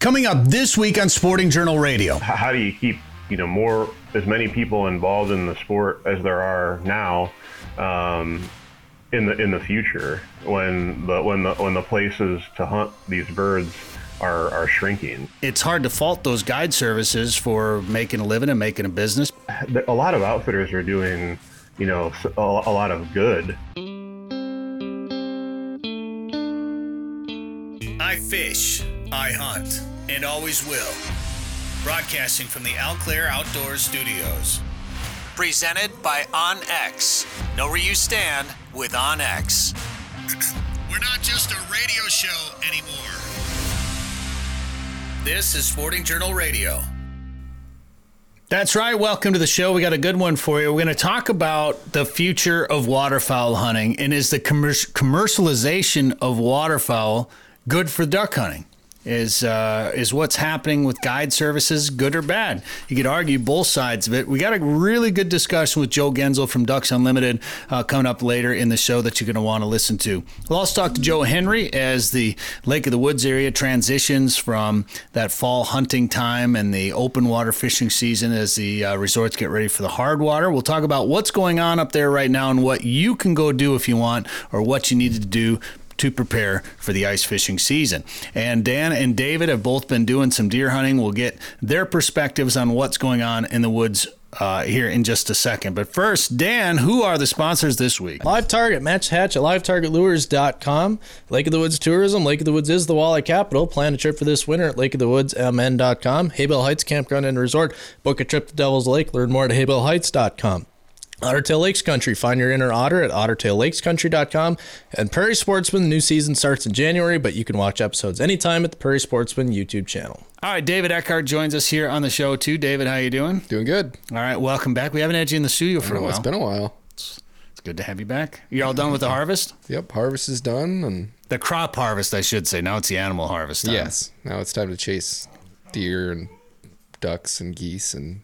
Coming up this week on Sporting Journal Radio. How do you keep you know more as many people involved in the sport as there are now um, in the in the future when the when the when the places to hunt these birds are, are shrinking. It's hard to fault those guide services for making a living and making a business. A lot of outfitters are doing, you know, a, a lot of good. I fish, I hunt, and always will. Broadcasting from the Alclair Outdoor Studios. Presented by OnX. Know where you stand with OnX. We're not just a radio show anymore. This is Sporting Journal Radio. That's right. Welcome to the show. We got a good one for you. We're going to talk about the future of waterfowl hunting and is the commercialization of waterfowl good for duck hunting? Is uh, is what's happening with guide services good or bad? You could argue both sides of it. We got a really good discussion with Joe Genzel from Ducks Unlimited uh, coming up later in the show that you're going to want to listen to. We'll also talk to Joe Henry as the Lake of the Woods area transitions from that fall hunting time and the open water fishing season as the uh, resorts get ready for the hard water. We'll talk about what's going on up there right now and what you can go do if you want or what you need to do to prepare for the ice fishing season. And Dan and David have both been doing some deer hunting. We'll get their perspectives on what's going on in the woods uh, here in just a second. But first, Dan, who are the sponsors this week? Live Target, Match Hatch at livetargetlures.com. Lake of the Woods Tourism. Lake of the Woods is the walleye capital. Plan a trip for this winter at lakeofthewoodsmn.com. Haybell Heights Campground and Resort. Book a trip to Devil's Lake. Learn more at haybellheights.com. Ottertail Lakes Country. Find your inner otter at ottertaillakescountry.com. And Prairie Sportsman, the new season starts in January, but you can watch episodes anytime at the Prairie Sportsman YouTube channel. All right, David Eckhardt joins us here on the show too. David, how you doing? Doing good. All right, welcome back. We haven't had you in the studio for know, a while. It's been a while. It's, it's good to have you back. You all done with the harvest? Yep, harvest is done and the crop harvest, I should say. Now it's the animal harvest. Time. Yes, now it's time to chase deer and ducks and geese and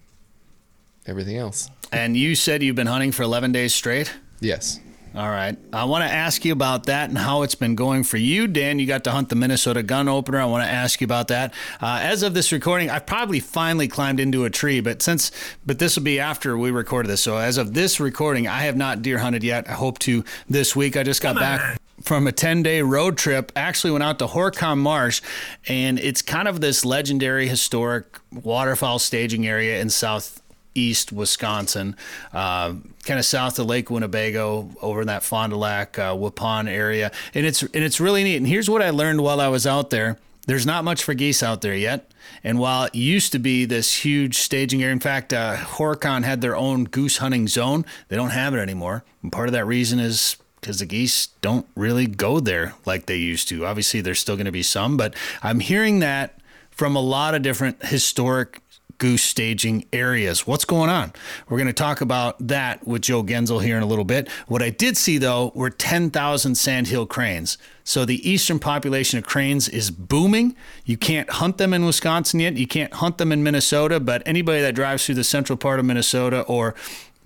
everything else. And you said you've been hunting for 11 days straight? Yes. All right. I want to ask you about that and how it's been going for you. Dan, you got to hunt the Minnesota gun opener. I want to ask you about that. Uh, as of this recording, I've probably finally climbed into a tree, but since, but this will be after we recorded this. So as of this recording, I have not deer hunted yet. I hope to this week. I just got Come back. On from a 10 day road trip. Actually, went out to Horicon Marsh, and it's kind of this legendary historic waterfowl staging area in South east Wisconsin, uh, kind of south of Lake Winnebago, over in that Fond du Lac, uh, Waupun area, and it's and it's really neat. And here's what I learned while I was out there: there's not much for geese out there yet. And while it used to be this huge staging area, in fact, uh, Horicon had their own goose hunting zone. They don't have it anymore. And part of that reason is because the geese don't really go there like they used to. Obviously, there's still going to be some, but I'm hearing that from a lot of different historic goose staging areas. What's going on? We're going to talk about that with Joe Genzel here in a little bit. What I did see though were 10,000 sandhill cranes. So the eastern population of cranes is booming. You can't hunt them in Wisconsin yet. You can't hunt them in Minnesota, but anybody that drives through the central part of Minnesota or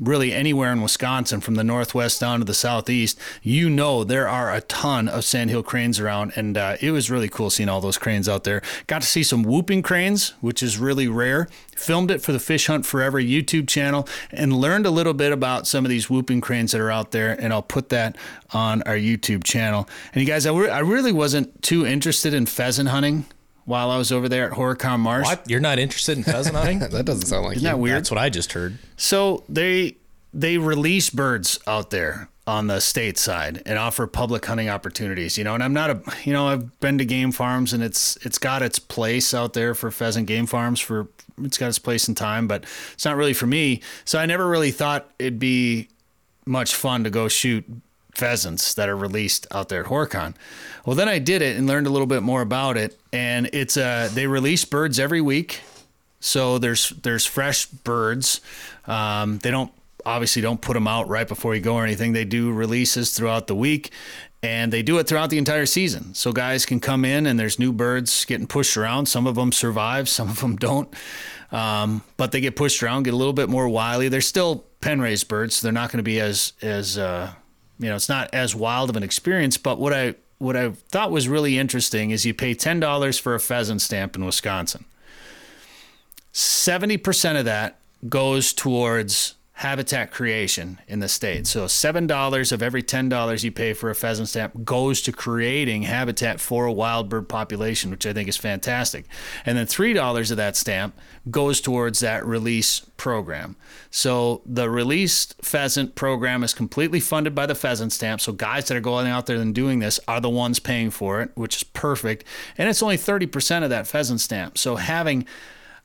really anywhere in Wisconsin from the northwest down to the southeast, you know there are a ton of sandhill cranes around, and uh, it was really cool seeing all those cranes out there. Got to see some whooping cranes, which is really rare. Filmed it for the Fish Hunt Forever YouTube channel and learned a little bit about some of these whooping cranes that are out there, and I'll put that on our YouTube channel. And you guys, I, re- I really wasn't too interested in pheasant hunting while I was over there at Horicon Marsh. What? You're not interested in pheasant hunting? that doesn't sound like Isn't you. that weird? That's what I just heard. So they they release birds out there on the state side and offer public hunting opportunities you know and i'm not a you know i've been to game farms and it's it's got its place out there for pheasant game farms for it's got its place in time but it's not really for me so i never really thought it'd be much fun to go shoot pheasants that are released out there at Horicon. Well, then I did it and learned a little bit more about it. And it's uh, they release birds every week, so there's there's fresh birds. Um, they don't obviously don't put them out right before you go or anything. They do releases throughout the week and they do it throughout the entire season. So guys can come in and there's new birds getting pushed around. Some of them survive, some of them don't. Um, but they get pushed around, get a little bit more wily. They're still pen raised birds. So they're not going to be as, as, uh, you know, it's not as wild of an experience. But what I what I thought was really interesting is you pay ten dollars for a pheasant stamp in Wisconsin. Seventy percent of that goes towards habitat creation in the state. So $7 of every $10 you pay for a pheasant stamp goes to creating habitat for a wild bird population, which I think is fantastic. And then $3 of that stamp goes towards that release program. So the released pheasant program is completely funded by the pheasant stamp. So guys that are going out there and doing this are the ones paying for it, which is perfect. And it's only 30% of that pheasant stamp. So having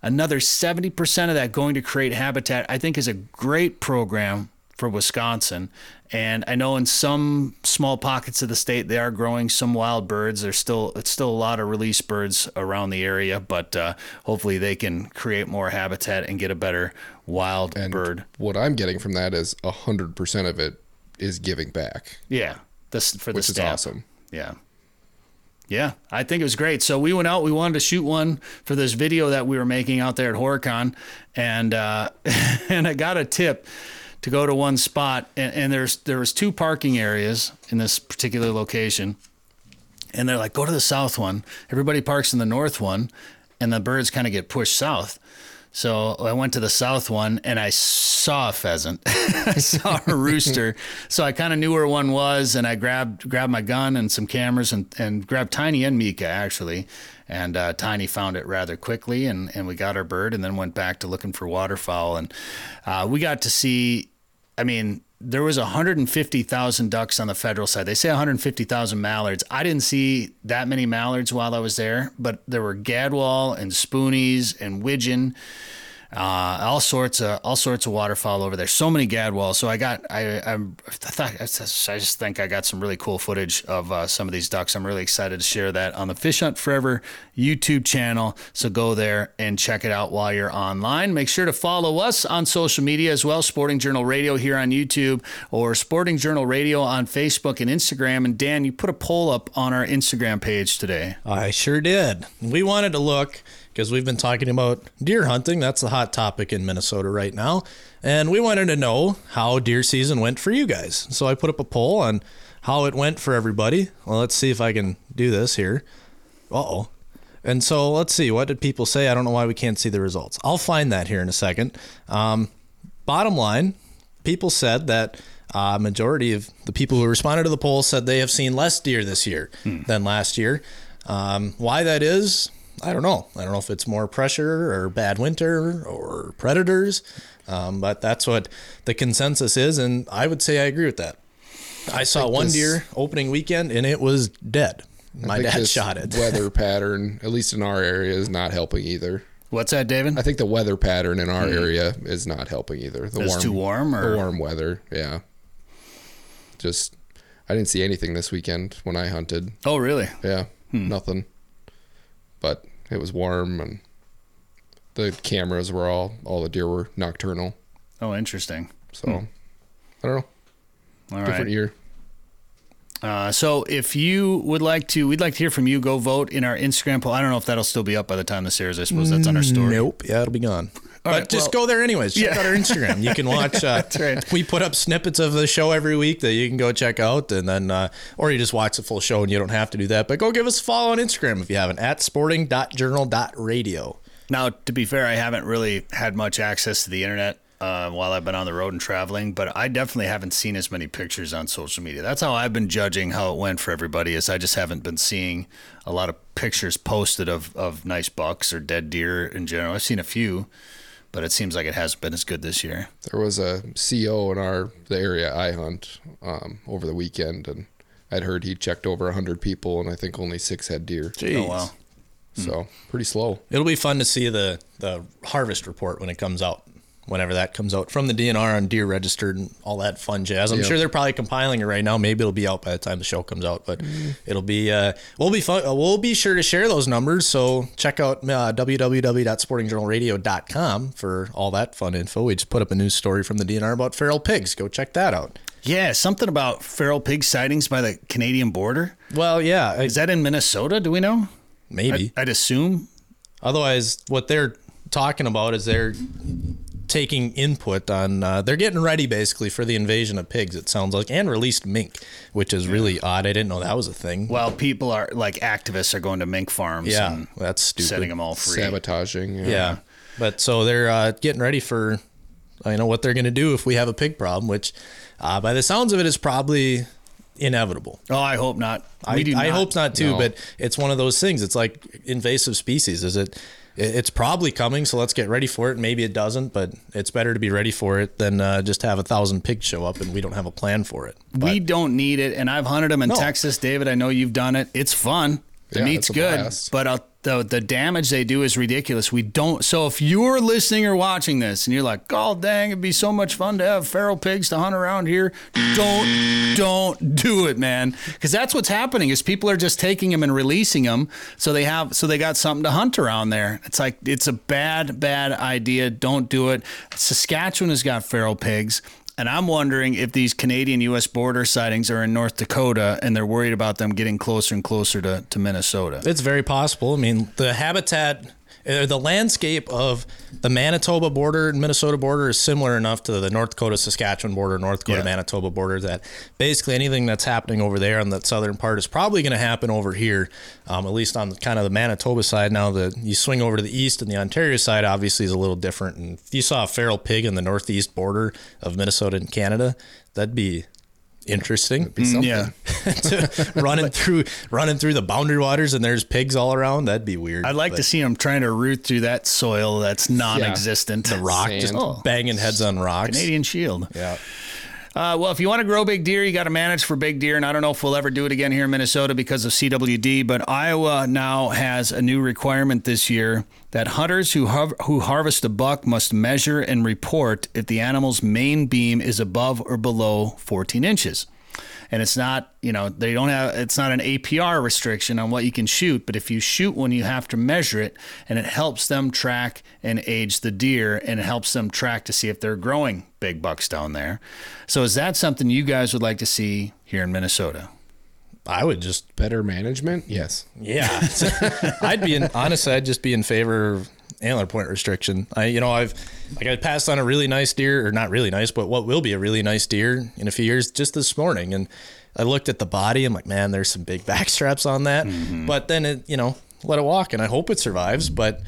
Another 70% of that going to create habitat, I think, is a great program for Wisconsin. And I know in some small pockets of the state they are growing some wild birds. There's still it's still a lot of release birds around the area, but uh, hopefully they can create more habitat and get a better wild And bird. what I'm getting from that is hundred percent of it is giving back, Yeah, this for the which is awesome. Yeah. Yeah, I think it was great. So we went out. We wanted to shoot one for this video that we were making out there at Horicon, and uh, and I got a tip to go to one spot, and, and there's there was two parking areas in this particular location, and they're like, go to the south one. Everybody parks in the north one, and the birds kind of get pushed south. So I went to the south one and I saw a pheasant. I saw a rooster. So I kind of knew where one was and I grabbed grabbed my gun and some cameras and, and grabbed Tiny and Mika actually. And uh, Tiny found it rather quickly and, and we got our bird and then went back to looking for waterfowl. And uh, we got to see, I mean, there was 150,000 ducks on the federal side. They say 150,000 mallards. I didn't see that many mallards while I was there, but there were gadwall and spoonies and widgeon, uh, all sorts of all sorts of waterfowl over there. So many gadwalls. So I got I I, I thought I just think I got some really cool footage of uh, some of these ducks. I'm really excited to share that on the Fish Hunt Forever YouTube channel. So go there and check it out while you're online. Make sure to follow us on social media as well. Sporting Journal Radio here on YouTube or Sporting Journal Radio on Facebook and Instagram. And Dan, you put a poll up on our Instagram page today. I sure did. We wanted to look because we've been talking about deer hunting. That's the hot topic in Minnesota right now. And we wanted to know how deer season went for you guys. So I put up a poll on how it went for everybody. Well, let's see if I can do this here. Uh oh. And so let's see. What did people say? I don't know why we can't see the results. I'll find that here in a second. Um, bottom line, people said that uh, majority of the people who responded to the poll said they have seen less deer this year than last year. Um, why that is, I don't know. I don't know if it's more pressure or bad winter or predators, um, but that's what the consensus is, and I would say I agree with that. I saw one this- deer opening weekend, and it was dead. My I dad this shot it. weather pattern, at least in our area, is not helping either. What's that, David? I think the weather pattern in our area is not helping either. The It's too warm, or the warm weather, yeah. Just, I didn't see anything this weekend when I hunted. oh, really? Yeah, nothing. But it was warm and the cameras were all all the deer were nocturnal. Oh, interesting. So I don't know. All right. Different year. Uh, so if you would like to, we'd like to hear from you. Go vote in our Instagram poll. I don't know if that'll still be up by the time this airs. I suppose that's on our story. Nope. Yeah, it'll be gone. But right, just well- go there anyways. Check Yeah. out our Instagram. You can watch. Uh, right. We put up snippets of the show every week that you can go check out, and then, uh, or you just watch the full show and you don't have to do that. But go give us a follow on Instagram if you haven't at sporting.journal.radio. Now, to be fair, I haven't really had much access to the internet uh, while I've been on the road and traveling, but I definitely haven't seen as many pictures on social media. That's how I've been judging how it went for everybody. Is I just haven't been seeing a lot of pictures posted of of nice bucks or dead deer in general. I've seen a few, but it seems like it hasn't been as good this year. There was a CO in our the area I hunt um, over the weekend, and I'd heard he checked over hundred people, and I think only six had deer. Oh wow. So pretty slow. It'll be fun to see the the harvest report when it comes out. Whenever that comes out from the DNR on deer registered and all that fun jazz. I'm Yep. sure they're probably compiling it right now. Maybe it'll be out by the time the show comes out, but it'll be uh, we'll be fun. uh, We'll be sure to share those numbers. So check out uh, www.sportingjournalradio.com for all that fun info. We just put up a news story from the DNR about feral pigs. Go check that out. Yeah, something about feral pig sightings by the Canadian border. Well, yeah, I- Is that in Minnesota? Do we know? maybe. I'd assume. Otherwise, what they're talking about is they're taking input on. Uh, they're getting ready basically for the invasion of pigs. It sounds like, and released mink, which is really odd. I didn't know that was a thing. Well, people are like activists are going to mink farms. yeah, and that's stupid. setting them all free. Sabotaging. Yeah. Yeah, but so they're uh, getting ready for, you know, what they're going to do if we have a pig problem, which, uh, by the sounds of it, is probably inevitable. Oh, I hope not. I, We do I not. hope not too, No. but it's one of those things. It's like invasive species. Is it? It- It's probably coming, so let's get ready for it. Maybe it doesn't, but it's better to be ready for it than uh, just have a thousand pigs show up and we don't have a plan for it. we don't need it, and I've hunted them in No. Texas, David. I know you've done it. It's fun. The Yeah, meat's good, blast. but uh, the the damage they do is ridiculous. We don't. So if you're listening or watching this, and you're like, "God dang, it'd be so much fun to have feral pigs to hunt around here," don't don't do it, man, because that's what's happening. Is people are just taking them and releasing them, so they have so they got something to hunt around there. It's like it's a bad bad idea. Don't do it. Saskatchewan has got feral pigs. And I'm wondering if these Canadian U.S. border sightings are in North Dakota and they're worried about them getting closer and closer to, to Minnesota. It's very possible. I mean, the habitat, the landscape of the Manitoba border and Minnesota border is similar enough to the North Dakota Saskatchewan border, North Dakota Yeah. Manitoba border that basically anything that's happening over there on that southern part is probably going to happen over here, um, at least on kind of the Manitoba side. Now, that you swing over to the east and the Ontario side obviously is a little different. And if you saw a feral pig in the northeast border of Minnesota and Canada, that'd be interesting. yeah. to running through running through the boundary waters and there's pigs all around. That'd be weird. I'd like to see them trying to root through that soil that's non-existent. The rock just Oh. banging heads on rocks. Canadian Shield. Yeah. Uh, well, if you want to grow big deer, you got to manage for big deer. And I don't know if we'll ever do it again here in Minnesota because of CWD, but Iowa now has a new requirement this year that hunters who, har- who harvest a buck must measure and report if the animal's main beam is above or below 14 inches. And it's not, you know, they don't have, it's not an APR restriction on what you can shoot, but if you shoot one, you have to measure it, and it helps them track and age the deer, and it helps them track to see if they're growing big bucks down there. So, is that something you guys would like to see here in Minnesota? I would just Better management? Yes. yeah. I'd be in honestly, I'd just be in favor of antler point restriction. I you know, I've like I passed on a really nice deer or not really nice, but what will be a really nice deer in a few years just this morning and I looked at the body, I'm like, man, there's some big back straps on that. Mm-hmm. But then it, you know, let it walk and I hope it survives, but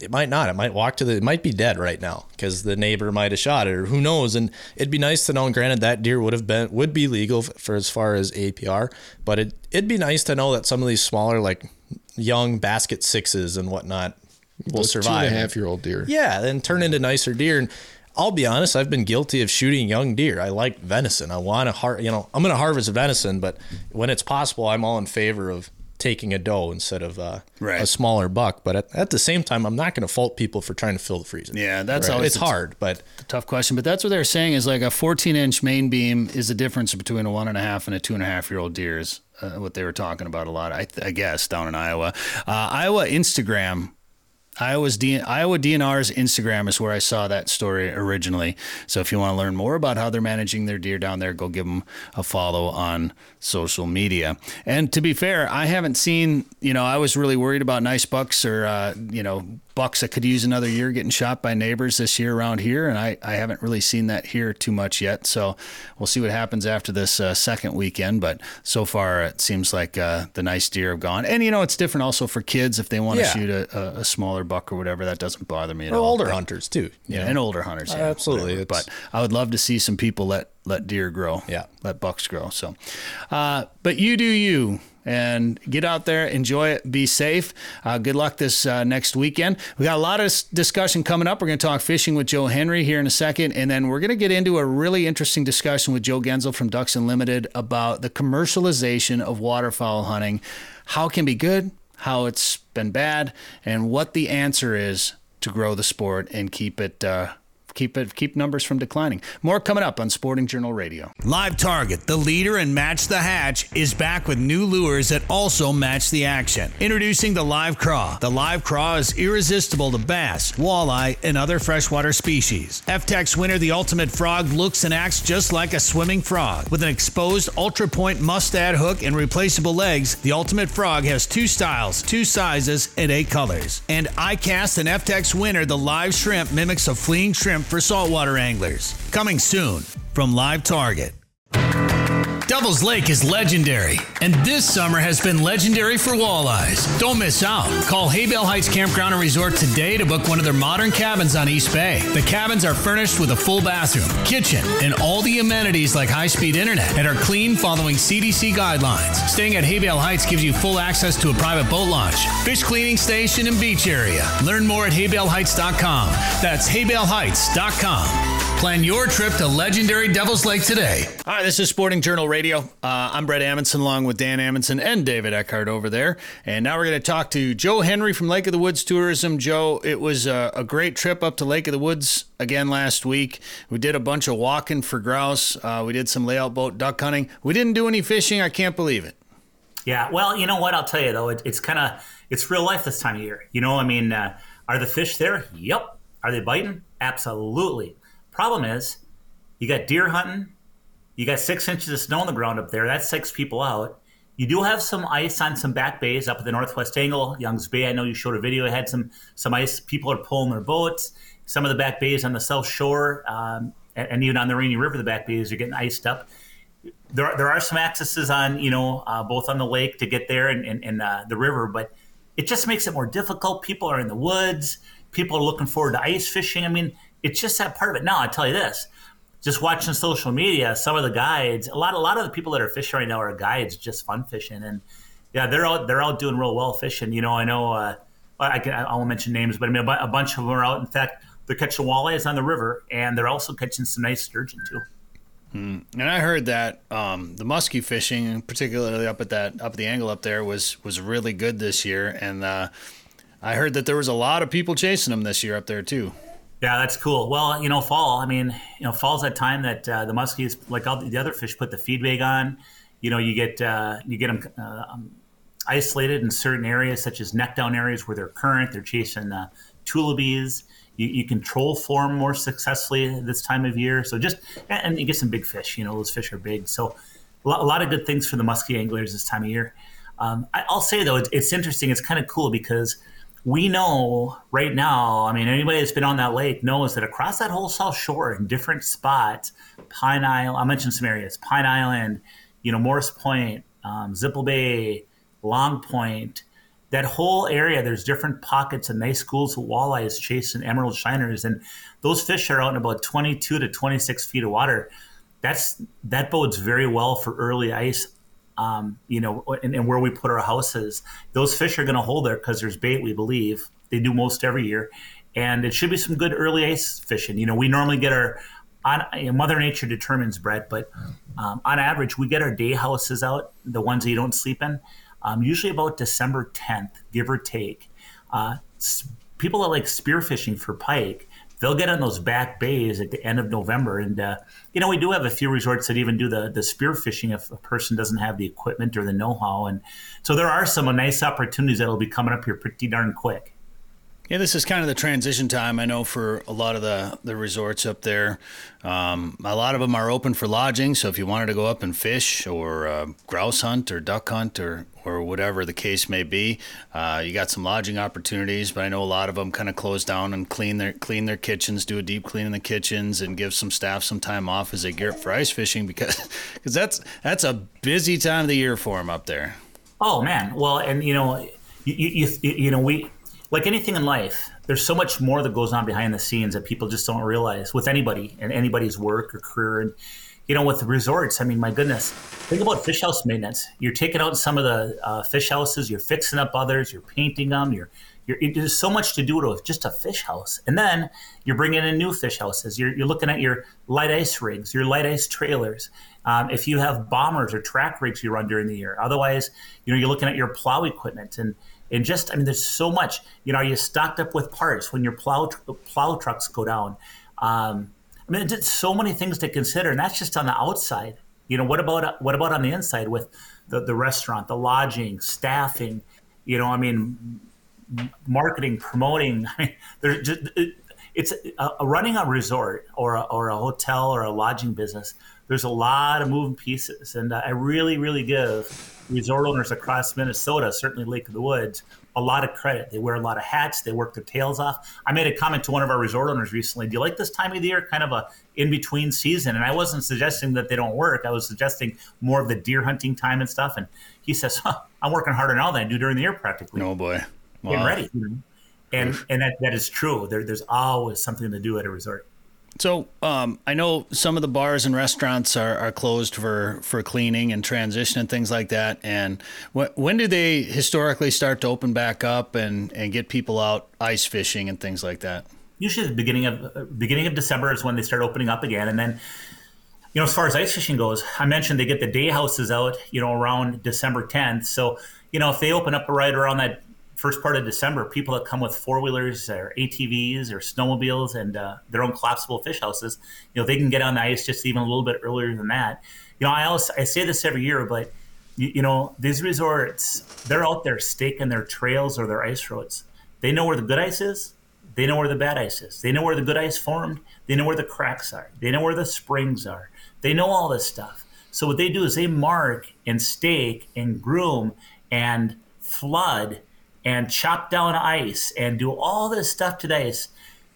it might not. It might walk to the. It might be dead right now because the neighbor might have shot it, or who knows. And it'd be nice to know. And granted, that deer would have been would be legal for as far as APR, but it it'd be nice to know that some of these smaller, like young basket sixes and whatnot, will Those survive. Two and a half year old deer. Yeah, then turn into nicer deer. And I'll be honest, I've been guilty of shooting young deer. I like venison. I want to har- you know, I'm going to harvest venison, but when it's possible, I'm all in favor of taking a doe instead of uh, Right. a smaller buck. But at, at the same time, I'm not going to fault people for trying to fill the freezer. Yeah, that's always it's hard, but a tough question. But that's what they're saying is like a 14 inch main beam is the difference between a one and a half and a two and a half year old deer is uh, what they were talking about a lot, I, I guess, down in Iowa. Uh, Iowa Instagram. Iowa's D- Iowa DNR's Instagram is where I saw that story originally. So if you want to learn more about how they're managing their deer down there, go give them a follow on social media. And to be fair, I haven't seen. You know, I was really worried about nice bucks or uh, you know bucks that could use another year getting shot by neighbors this year around here, and I, I haven't really seen that here too much yet. So we'll see what happens after this uh, second weekend. But so far, it seems like uh, the nice deer have gone. And you know, it's different also for kids if they want to Yeah. shoot a, a, a smaller buck or whatever. That doesn't bother me at or all. older But- hunters too. yeah, know? and older hunters. Yeah, Absolutely, But I would love to see some people let let deer grow. Yeah. let bucks grow. So, uh, but you do you. And get out there, enjoy it, be safe. Uh, good luck this uh, next weekend. We got a lot of discussion coming up. We're going to talk fishing with Joe Henry here in a second, and then we're going to get into a really interesting discussion with Joe Genzel from Ducks Unlimited about the commercialization of waterfowl hunting, how it can be good, how it's been bad, and what the answer is to grow the sport and keep it uh, keep it keep numbers from declining. More coming up on Sporting Journal Radio. Live Target, the leader in Match the Hatch, is back with new lures that also match the action. Introducing the Live Craw. The Live Craw is irresistible to bass, walleye, and other freshwater species. EFTTEX winner, the Ultimate Frog, looks and acts just like a swimming frog. With an exposed ultra point mustad hook and replaceable legs, the Ultimate Frog has two styles, two sizes, and eight colors. And iCast and EFTTEX winner, the Live Shrimp, mimics a fleeing shrimp for saltwater anglers. Coming soon from Live Target. Devil's Lake is legendary, and this summer has been legendary for walleyes. Don't miss out. Call Haybale Heights Campground and Resort today to book one of their modern cabins on East Bay. The cabins are furnished with a full bathroom, kitchen, and all the amenities like high speed internet and are clean following CDC guidelines. Staying at Haybale Heights gives you full access to a private boat launch, fish cleaning station, and beach area. Learn more at haybaleheights.com. That's haybaleheights.com. Plan your trip to legendary Devil's Lake today. All right, this is Sporting Journal Radio. Uh, I'm Bret Amundson along with Dan Amundson and David Eckhardt over there. And now we're going to talk to Joe Henry from Lake of the Woods Tourism. Joe, it was a, a great trip up to Lake of the Woods again last week. We did a bunch of walking for grouse. Uh, we did some layout boat duck hunting. We didn't do any fishing. I can't believe it. Yeah, well, you know what? I'll tell you though, it, it's kind of it's real life this time of year. You know, I mean, uh, are the fish there? Yep. Are they biting? Absolutely. Problem is, you got deer hunting, you got six inches of snow on the ground up there. That's six people out. You do have some ice on some back bays up at the northwest angle, Youngs Bay. I know you showed a video. It had some some ice. People are pulling their boats. Some of the back bays on the south shore, um, and, and, even on the Rainy River, the back bays are getting iced up. There, there are some accesses on, you know, uh, both on the lake to get there and, and, and uh, the river, but it just makes it more difficult. People are in the woods. People are looking forward to ice fishing. I mean, it's just that part of it. Now, I tell you this: just watching social media, some of the guides, a lot, a lot of the people that are fishing right now are guides, just fun fishing, and yeah, they're out, they're out doing real well fishing. You know, I know, uh, I can, I won't mention names, but I mean, a bunch of them are out. In fact, they're catching walleyes on the river, and they're also catching some nice sturgeon too. Mm. And I heard that um, the muskie fishing, particularly up at that up the angle up there, was was really good this year, and uh, I heard that there was a lot of people chasing them this year up there too. Yeah, that's cool. Well, you know, fall. I mean, you know, fall's that time that uh, the muskies, like all the other fish, put the feed bag on. You know, you get uh, you get them uh, um, isolated in certain areas, such as neck down areas where they're current. They're chasing uh. You, you control form more successfully this time of year. So just and you get some big fish. You know, those fish are big. So a lot, a lot of good things for the muskie anglers this time of year. Um, I, will say though, it's interesting. It's kind of cool because we know right now, I mean, anybody that's been on that lake knows that across that whole South Shore in different spots, Pine Island, I mentioned some areas, Pine Island, you know, Morris Point, um, Zipple Bay, Long Point, that whole area, there's different pockets and nice schools of walleyes chasing emerald shiners. And those fish are out in about 22 to 26 feet of water. That's That bodes very well for early ice um, you know, and, and, where we put our houses, those fish are going to hold there because there's bait. We believe they do most every year, and it should be some good early ice fishing. You know, we normally get our on you know, Mother Nature determines, Bret, but um, on average, we get our day houses out, the ones that you don't sleep in, um, usually about December 10th, give or take. Uh, people that like spearfishing for pike they'll get on those back bays at the end of November. And, uh, you know, we do have a few resorts that even do the, the spear fishing if a person doesn't have the equipment or the know how. And so there are some nice opportunities that'll be coming up here pretty darn quick. Yeah, this is kind of the transition time. I know for a lot of the, the resorts up there, um, a lot of them are open for lodging. So if you wanted to go up and fish or uh, grouse hunt or duck hunt or, or whatever the case may be, uh, you got some lodging opportunities. But I know a lot of them kind of close down and clean their clean their kitchens, do a deep clean in the kitchens, and give some staff some time off as they gear up for ice fishing because because that's that's a busy time of the year for them up there. Oh man, well, and you know, you, you, you know we like anything in life, there's so much more that goes on behind the scenes that people just don't realize with anybody and anybody's work or career. And, you know, with resorts, I mean, my goodness, think about fish house maintenance. You're taking out some of the uh, fish houses, you're fixing up others, you're painting them, you're, you're, there's so much to do with just a fish house. And then you're bringing in new fish houses. You're, you're looking at your light ice rigs, your light ice trailers. Um, if you have bombers or track rigs you run during the year, otherwise, you know, you're looking at your plow equipment and and just I mean, there's so much. You know, are you stocked up with parts when your plow plow trucks go down? Um, I mean, it's so many things to consider, and that's just on the outside. You know, what about what about on the inside with the, the restaurant, the lodging, staffing? You know, I mean, marketing, promoting. I mean, there's just it, it's a, a running a resort or a, or a hotel or a lodging business. There's a lot of moving pieces, and I really, really give resort owners across Minnesota, certainly Lake of the Woods, a lot of credit. They wear a lot of hats. They work their tails off. I made a comment to one of our resort owners recently. Do you like this time of the year, kind of a in between season? And I wasn't suggesting that they don't work. I was suggesting more of the deer hunting time and stuff. And he says, huh, "I'm working harder now than I do during the year, practically." Oh boy, wow. getting ready. And and that, that is true. There, there's always something to do at a resort. So um, I know some of the bars and restaurants are, are closed for, for cleaning and transition and things like that. And wh- when do they historically start to open back up and, and get people out ice fishing and things like that? Usually, the beginning of uh, beginning of December is when they start opening up again, and then you know, as far as ice fishing goes, I mentioned they get the day houses out, you know, around December 10th. So, you know, if they open up right around that first part of December, people that come with four wheelers or ATVs or snowmobiles and uh, their own collapsible fish houses, you know, they can get on the ice just even a little bit earlier than that. You know, I I say this every year, but you, you know, these resorts they're out there staking their trails or their ice roads. They know where the good ice is. They know where the bad ice is. They know where the good ice formed. They know where the cracks are. They know where the springs are. They know all this stuff. So what they do is they mark and stake and groom and flood and chop down ice and do all this stuff to the ice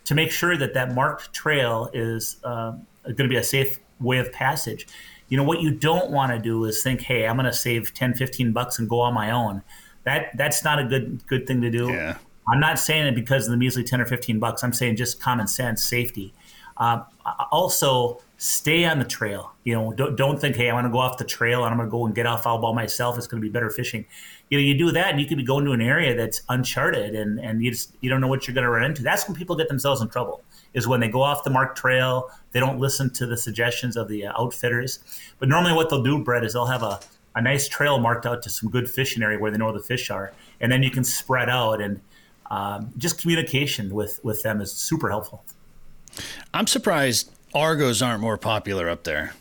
to make sure that that marked trail is um, going to be a safe way of passage. You know, what you don't want to do is think, hey, I'm going to save 10, 15 bucks and go on my own. That That's not a good good thing to do. Yeah. I'm not saying it because of the measly 10 or 15 bucks. I'm saying just common sense, safety. Uh, also, stay on the trail. You know, don't, don't think, hey, I'm going to go off the trail and I'm going to go and get off all by myself. It's going to be better fishing. You know, you do that and you could be going to an area that's uncharted and, and you just, you don't know what you're going to run into. That's when people get themselves in trouble is when they go off the marked trail. They don't listen to the suggestions of the uh, outfitters. But normally what they'll do, Bret, is they'll have a, a nice trail marked out to some good fishing area where they know the fish are. And then you can spread out and um, just communication with, with them is super helpful. I'm surprised Argos aren't more popular up there.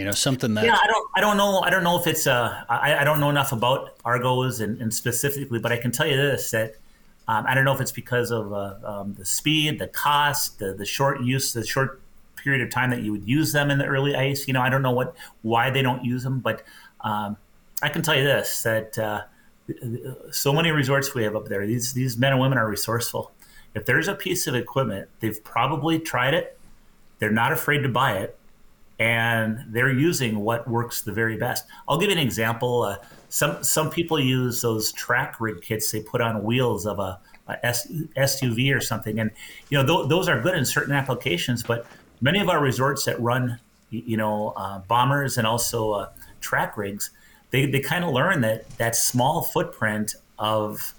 You know, something that yeah, I don't, I don't know, I don't know if it's uh, I, I don't know enough about Argos and, and specifically, but I can tell you this that um, I don't know if it's because of uh, um, the speed, the cost, the, the short use, the short period of time that you would use them in the early ice. You know, I don't know what why they don't use them, but um, I can tell you this that uh, so many resorts we have up there. These these men and women are resourceful. If there's a piece of equipment, they've probably tried it they're not afraid to buy it, and they're using what works the very best. I'll give you an example. Uh, some some people use those track rig kits they put on wheels of a, a S, SUV or something, and you know th- those are good in certain applications. But many of our resorts that run, you know, uh, bombers and also uh, track rigs, they, they kind of learn that that small footprint of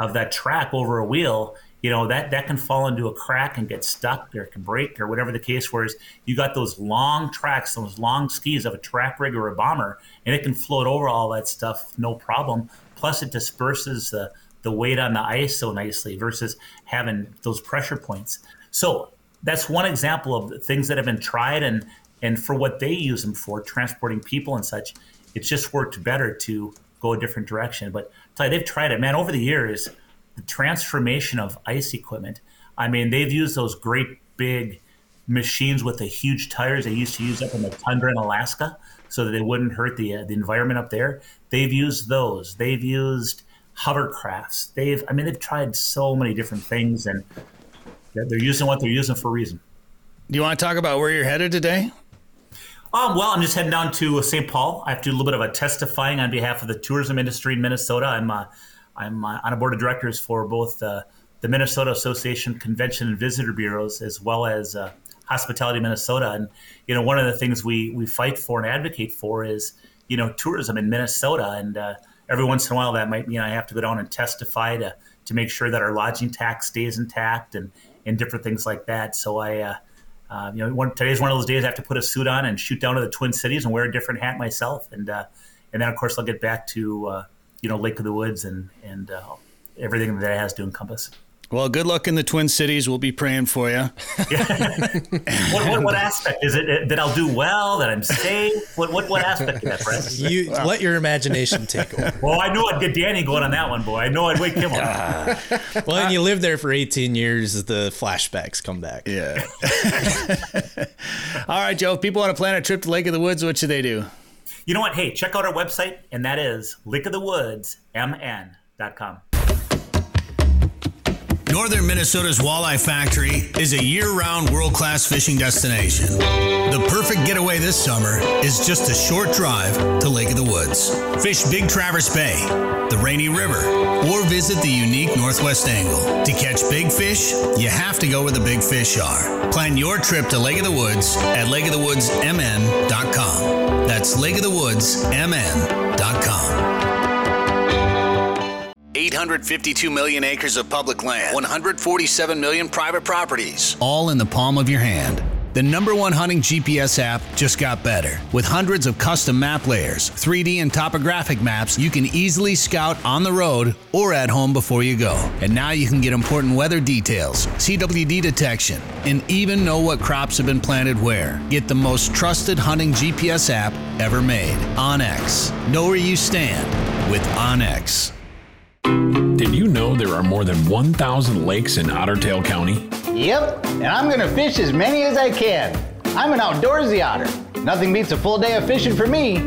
of that track over a wheel you know that that can fall into a crack and get stuck or it can break or whatever the case whereas you got those long tracks those long skis of a track rig or a bomber and it can float over all that stuff no problem. Plus it disperses the the weight on the ice so nicely versus having those pressure points. So that's one example of things that have been tried and and for what they use them for transporting people and such. It's just worked better to go a different direction. But they've tried it. Man over the years the transformation of ice equipment. I mean, they've used those great big machines with the huge tires they used to use up in the tundra in Alaska so that they wouldn't hurt the, uh, the environment up there. They've used those. They've used hovercrafts. They've, I mean, they've tried so many different things and they're using what they're using for a reason. Do you want to talk about where you're headed today? Um, well, I'm just heading down to St. Paul. I have to do a little bit of a testifying on behalf of the tourism industry in Minnesota. I'm uh, I'm uh, on a board of directors for both the Minnesota Association Convention and Visitor Bureaus as well as uh, Hospitality Minnesota. And you know, one of the things we we fight for and advocate for is you know tourism in Minnesota. And uh, every once in a while, that might mean I have to go down and testify to to make sure that our lodging tax stays intact and and different things like that. So I. Uh, uh, you know, one, today's one of those days I have to put a suit on and shoot down to the Twin Cities and wear a different hat myself, and uh, and then of course I'll get back to uh, you know Lake of the Woods and and uh, everything that it has to encompass. Well, good luck in the Twin Cities. We'll be praying for you. what, what, what, aspect is it that I'll do well? That I'm safe? What what, what aspect of that, Bret? You let your imagination take over. Well, I knew I'd get Danny going on that one, boy. I know I'd wake him up. well, and you lived there for 18 years. The flashbacks come back. Yeah. All right, Joe. If people want to plan a trip to Lake of the Woods, what should they do? You know what? Hey, check out our website, and that is lakeofthewoodsmn.com. Northern Minnesota's Walleye Factory is a year round world class fishing destination. The perfect getaway this summer is just a short drive to Lake of the Woods. Fish Big Traverse Bay, the Rainy River, or visit the unique Northwest Angle. To catch big fish, you have to go where the big fish are. Plan your trip to Lake of the Woods at lakeofthewoodsmn.com. That's lakeofthewoodsmn.com. 852 million acres of public land, 147 million private properties, all in the palm of your hand. The number one hunting GPS app just got better. With hundreds of custom map layers, 3D and topographic maps, you can easily scout on the road or at home before you go. And now you can get important weather details, CWD detection, and even know what crops have been planted where. Get the most trusted hunting GPS app ever made. onX. Know where you stand with onX. Did you know there are more than 1,000 lakes in Otter Tail County? Yep, and I'm gonna fish as many as I can. I'm an outdoorsy otter. Nothing beats a full day of fishing for me.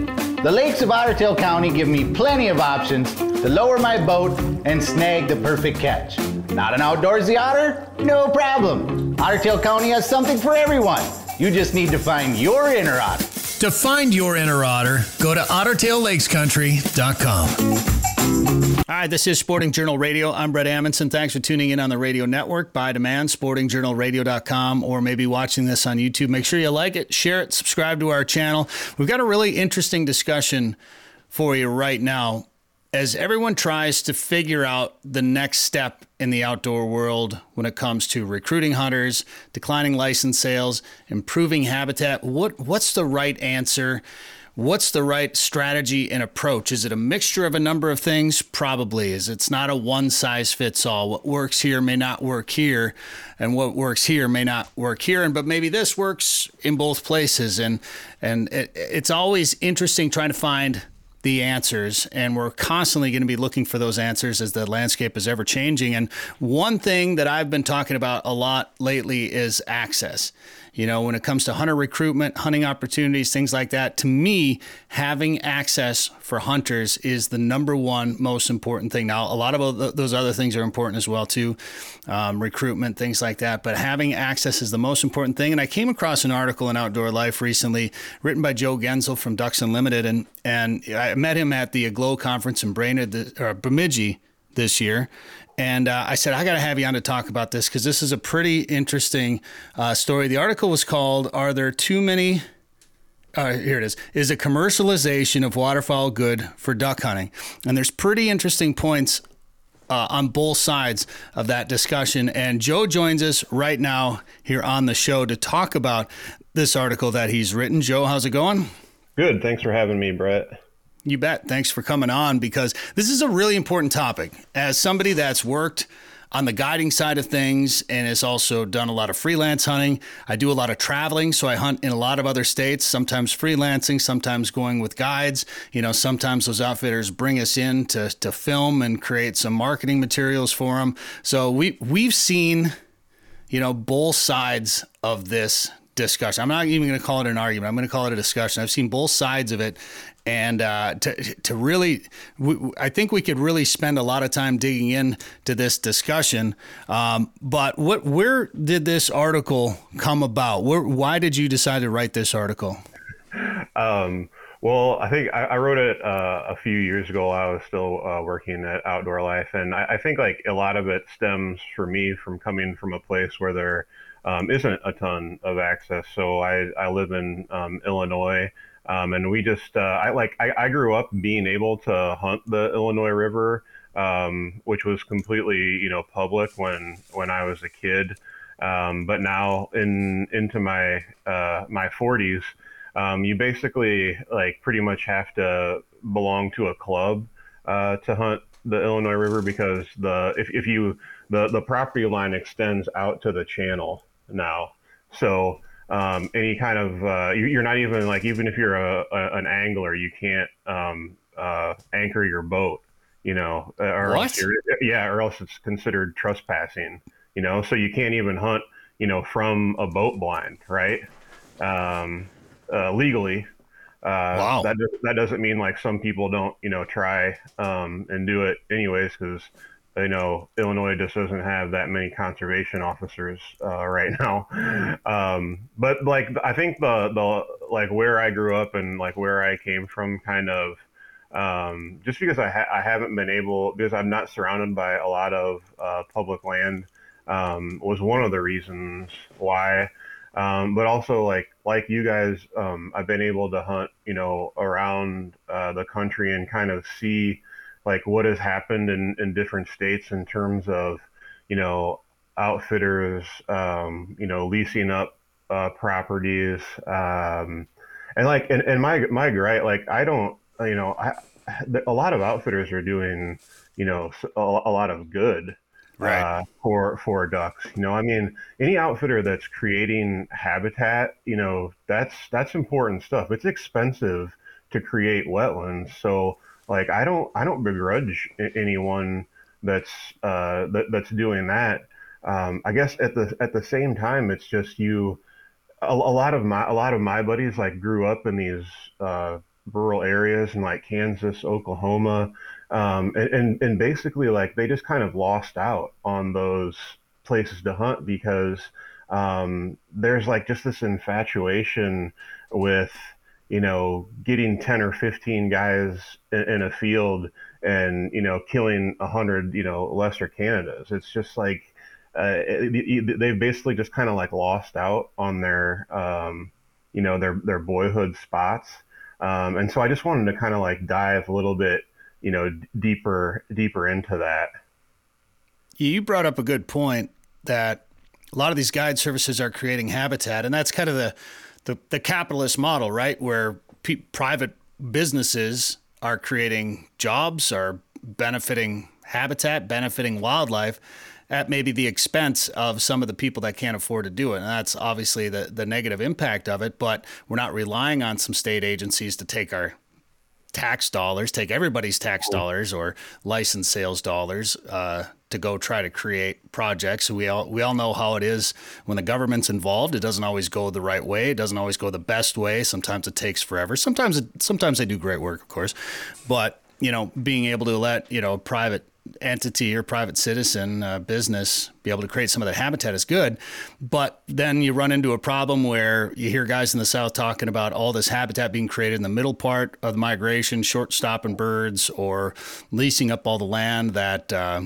The lakes of Otter Tail County give me plenty of options to lower my boat and snag the perfect catch. Not an outdoorsy otter? No problem. Otter Tail County has something for everyone. You just need to find your inner otter. To find your inner otter, go to ottertaillakescountry.com. Right, this is Sporting Journal Radio. I'm Bret Amundson. Thanks for tuning in on the radio network by demand, sportingjournalradio.com, or maybe watching this on YouTube. Make sure you like it, share it, subscribe to our channel. We've got a really interesting discussion for you right now as everyone tries to figure out the next step in the outdoor world when it comes to recruiting hunters, declining license sales, improving habitat. What what's the right answer? What's the right strategy and approach? Is it a mixture of a number of things? Probably is. It's not a one size fits all. What works here may not work here, and what works here may not work here. And but maybe this works in both places. And and it, it's always interesting trying to find the answers and we're constantly going to be looking for those answers as the landscape is ever changing and one thing that I've been talking about a lot lately is access you know, when it comes to hunter recruitment, hunting opportunities, things like that, to me, having access for hunters is the number one most important thing. Now, a lot of those other things are important as well too, um, recruitment, things like that. But having access is the most important thing. And I came across an article in Outdoor Life recently, written by Joe Genzel from Ducks Unlimited, and and I met him at the Aglow conference in Brainerd, or Bemidji this year. And uh, I said, I got to have you on to talk about this because this is a pretty interesting uh, story. The article was called Are There Too Many? Uh, here it is. Is a commercialization of waterfowl good for duck hunting? And there's pretty interesting points uh, on both sides of that discussion. And Joe joins us right now here on the show to talk about this article that he's written. Joe, how's it going? Good. Thanks for having me, Bret. You bet. Thanks for coming on because this is a really important topic. As somebody that's worked on the guiding side of things and has also done a lot of freelance hunting, I do a lot of traveling. So I hunt in a lot of other states, sometimes freelancing, sometimes going with guides. You know, sometimes those outfitters bring us in to, to film and create some marketing materials for them. So we, we've seen, you know, both sides of this discussion. I'm not even going to call it an argument. I'm going to call it a discussion. I've seen both sides of it, and uh, to to really, we, I think we could really spend a lot of time digging into this discussion. Um, but what, where did this article come about? Where, why did you decide to write this article? Um, well, I think I, I wrote it uh, a few years ago. I was still uh, working at Outdoor Life, and I, I, think like a lot of it stems for me from coming from a place where there um, not a ton of access. So I, I live in um, Illinois, um, and we just uh, I like I, I, grew up being able to hunt the Illinois River, um, which was completely you know public when when I was a kid. Um, but now in into my uh, my 40s, um, you basically like pretty much have to belong to a club uh, to hunt the Illinois River because the if, if you the the property line extends out to the channel now. So um, any kind of uh, you, are not even like even if you're a, a an angler, you can't um, uh, anchor your boat. You know, or yeah, or else it's considered trespassing. You know, so you can't even hunt. You know, from a boat blind, right? Um, uh, legally. Uh, wow. That that doesn't mean like some people don't you know try um, and do it anyways because you know Illinois just doesn't have that many conservation officers uh, right now. Um, but like I think the the like where I grew up and like where I came from kind of um, just because I ha- I haven't been able because I'm not surrounded by a lot of uh, public land um, was one of the reasons why. Um, but also like like you guys, um, I've been able to hunt, you know, around uh, the country and kind of see like what has happened in, in different states in terms of, you know, outfitters, um, you know, leasing up uh, properties, um, and like and, and my my gripe, like I don't, you know, I a lot of outfitters are doing, you know, a, a lot of good right. uh, for for ducks. You know, I mean, any outfitter that's creating habitat, you know, that's that's important stuff. It's expensive to create wetlands, so like I don't I don't begrudge anyone that's uh, that, that's doing that. Um, I guess at the at the same time, it's just you. A, a, lot of my a lot of my buddies like grew up in these uh, rural areas in like Kansas, Oklahoma, um, and, and, and basically like they just kind of lost out on those places to hunt because um, there's like just this infatuation with you know getting 10 or 15 guys in, in a field and you know killing 100 you know lesser canadas it's just like uh, they've basically just kind of like lost out on their um, you know their their boyhood spots. Um, and so i just wanted to kind of like dive a little bit you know deeper deeper into that. You brought up a good point that a lot of these guide services are creating habitat and that's kind of the the, the capitalist model right where p- private businesses are creating jobs are benefiting habitat benefiting wildlife at maybe the expense of some of the people that can't afford to do it. And that's obviously the, the negative impact of it, but we're not relying on some state agencies to take our tax dollars, take everybody's tax dollars or license sales dollars uh, to go try to create projects. We all we all know how it is when the government's involved. It doesn't always go the right way. It doesn't always go the best way. Sometimes it takes forever. Sometimes it, sometimes they do great work, of course, but you know, being able to let you know private entity or private citizen uh, business be able to create some of that habitat is good. But then you run into a problem where you hear guys in the South talking about all this habitat being created in the middle part of the migration, short stopping birds, or leasing up all the land that. Uh,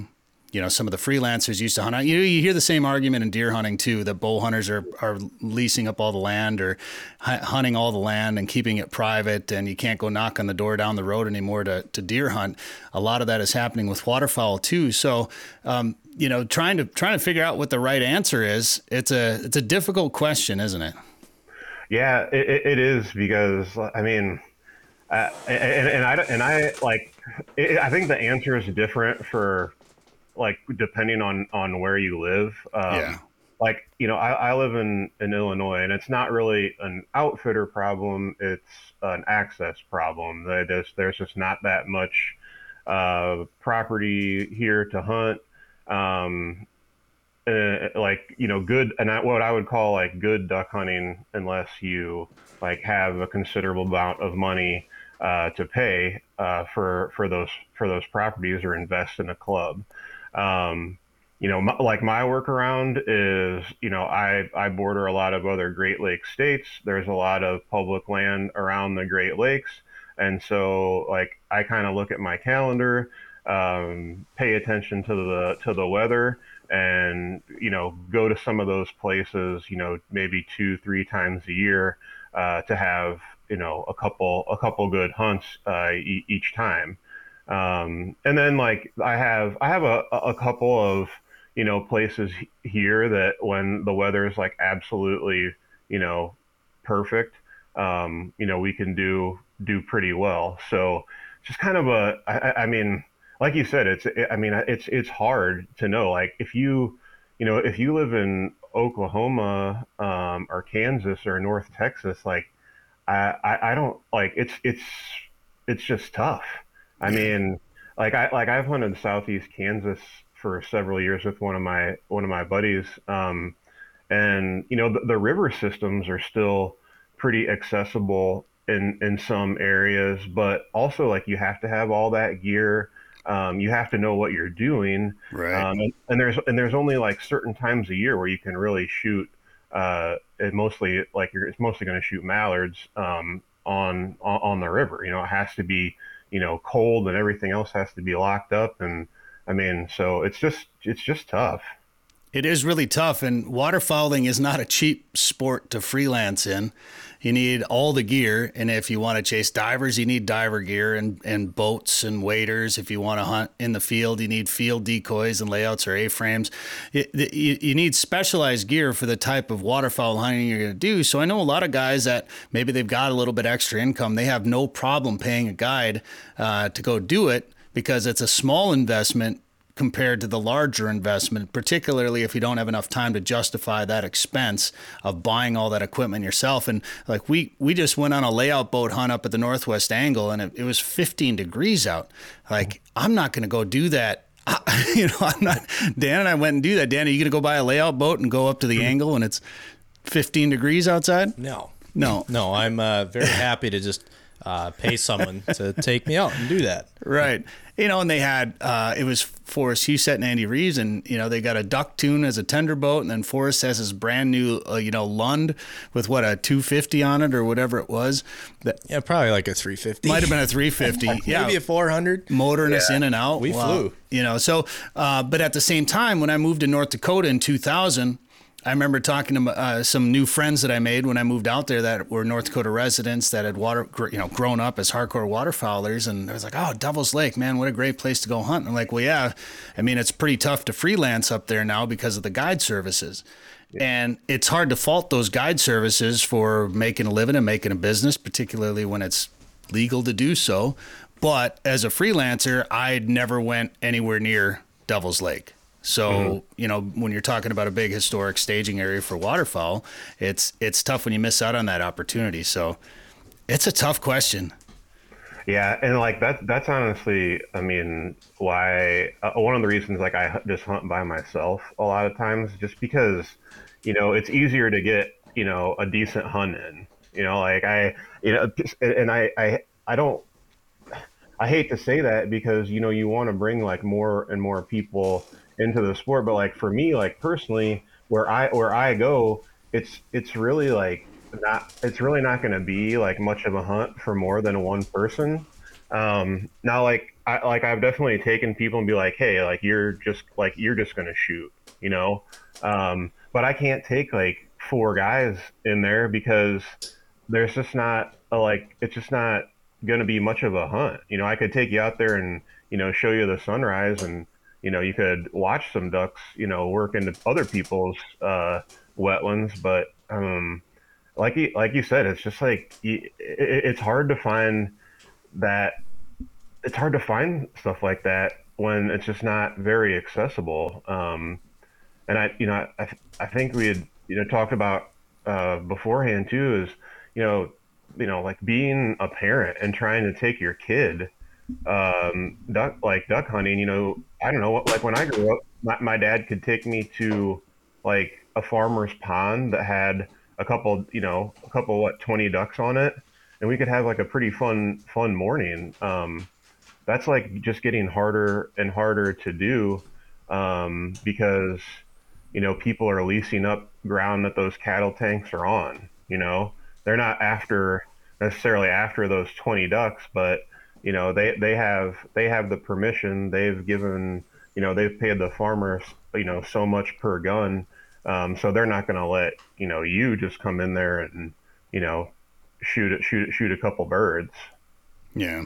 you know some of the freelancers used to hunt. You you hear the same argument in deer hunting too. That bow hunters are are leasing up all the land or hunting all the land and keeping it private, and you can't go knock on the door down the road anymore to to deer hunt. A lot of that is happening with waterfowl too. So. Um, you know, trying to trying to figure out what the right answer is. It's a it's a difficult question, isn't it? Yeah, it, it is because I mean, uh, and, and I and I like it, I think the answer is different for like depending on on where you live. Um, yeah. Like you know, I, I live in in Illinois, and it's not really an outfitter problem; it's an access problem. There's there's just not that much uh, property here to hunt. Um, uh, like you know, good and I, what I would call like good duck hunting, unless you like have a considerable amount of money uh, to pay uh, for for those for those properties or invest in a club. Um, you know, my, like my workaround is, you know, I, I border a lot of other Great Lakes states. There's a lot of public land around the Great Lakes. And so like I kind of look at my calendar, um, pay attention to the, to the weather and, you know, go to some of those places, you know, maybe two, three times a year, uh, to have, you know, a couple, a couple good hunts, uh, e- each time. Um, and then like I have I have a, a couple of you know places here that when the weather is like absolutely you know perfect, um, you know we can do do pretty well. So just kind of a I, I mean like you said, it's I mean it's it's hard to know. Like if you you know if you live in Oklahoma um, or Kansas or North Texas, like I, I I don't like it's it's it's just tough. I mean, like I like I've hunted Southeast Kansas for several years with one of my one of my buddies, um, and you know the, the river systems are still pretty accessible in in some areas, but also like you have to have all that gear. Um, you have to know what you're doing, Right. Um, and, and there's and there's only like certain times a year where you can really shoot. Uh, it mostly like you're it's mostly going to shoot mallards um, on, on on the river. You know, it has to be you know cold and everything else has to be locked up, and I mean, so it's just it's just tough. It is really tough, and waterfowling is not a cheap sport to freelance in. You need all the gear, and if you want to chase divers, you need diver gear and, and boats and waders. If you want to hunt in the field, you need field decoys and layouts or A-frames. You, you, need specialized gear for the type of waterfowl hunting you're going to do. So I know a lot of guys that maybe they've got a little bit extra income. They have no problem paying a guide uh, to go do it because it's a small investment compared to the larger investment, particularly if you don't have enough time to justify that expense of buying all that equipment yourself. And like we we just went on a layout boat hunt up at the Northwest Angle, and it, it was 15 degrees out. Like I'm not going to go do that. I, you know, I'm not. Dan and I went and do that. Dan, are you going to go buy a layout boat and go up to the angle when it's 15 degrees outside? No, No. no, I'm uh, very happy to just uh, pay someone to take me out and do that. Right. You know, and they had uh, it was Forrest Husett and Andy Reeves, and you know they got a duck tune as a tender boat, and then Forrest has his brand new uh, you know Lund with what a 250 on it or whatever it was. That Yeah, probably like a 350. might have been a 350. yeah, maybe a 400. motoring us in and out. We flew. You know, so uh, but at the same time, when I moved to North Dakota in 2000. I remember talking to uh, some new friends that I made when I moved out there that were North Dakota residents that had water, you know, grown up as hardcore waterfowlers, and I was like, "Oh, Devil's Lake, man, what a great place to go hunt!" And I'm like, "Well, yeah, I mean, it's pretty tough to freelance up there now because of the guide services, and it's hard to fault those guide services for making a living and making a business, particularly when it's legal to do so. But as a freelancer, I'd never went anywhere near Devil's Lake. So you know, when you're talking about a big historic staging area for waterfowl, it's it's tough when you miss out on that opportunity. So it's a tough question. Yeah, and like that that's honestly, I mean, why uh, one of the reasons like I just hunt by myself a lot of times just because you know, it's easier to get, you know, a decent hunt in. You know, like I you know, and I I I don't I hate to say that because you know you want to bring like more and more people into the sport, but like for me, like personally, where I where I go, it's it's really like not it's really not going to be like much of a hunt for more than one person. Um, now, like I like I've definitely taken people and be like, hey, like you're just like you're just going to shoot, you know. Um, but I can't take like four guys in there because there's just not a, like it's just not going to be much of a hunt. You know, I could take you out there and you know show you the sunrise, and you know you could watch some ducks, you know, work into other people's uh, wetlands. But um, like you, like you said, it's just like it's hard to find that. It's hard to find stuff like that when it's just not very accessible. Um, and I, you know, I, I think we had, you know, talked about uh, beforehand too. Is you know, you know, like being a parent and trying to take your kid um, duck like duck hunting. You know, I don't know like when I grew up, my, my dad could take me to like a farmer's pond that had a couple, you know, a couple what twenty ducks on it, and we could have like a pretty fun fun morning. Um, that's like just getting harder and harder to do um, because you know people are leasing up ground that those cattle tanks are on. You know, they're not after necessarily after those 20 ducks, but you know they they have they have the permission. They've given you know they've paid the farmers you know so much per gun, um, so they're not going to let you know you just come in there and you know shoot shoot shoot a couple birds. Yeah.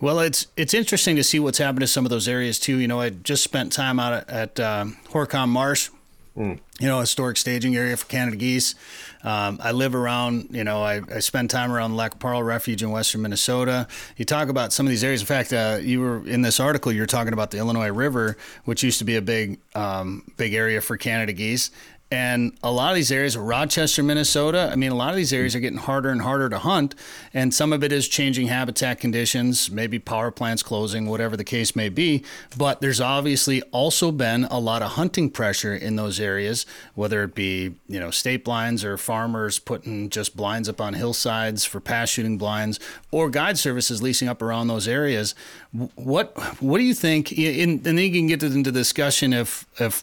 Well, it's it's interesting to see what's happened to some of those areas too. You know, I just spent time out at, at um, Horicon Marsh you know, historic staging area for Canada geese. Um, I live around, you know, I, I spend time around Lac Parle Refuge in western Minnesota. You talk about some of these areas. In fact, uh, you were in this article, you were talking about the Illinois River, which used to be a big, um, big area for Canada geese. And a lot of these areas, Rochester, Minnesota, I mean, a lot of these areas are getting harder and harder to hunt. And some of it is changing habitat conditions, maybe power plants closing, whatever the case may be. But there's obviously also been a lot of hunting pressure in those areas, whether it be, you know, state blinds or farmers putting just blinds up on hillsides for pass shooting blinds or guide services leasing up around those areas. What what do you think? In, and then you can get into the discussion if if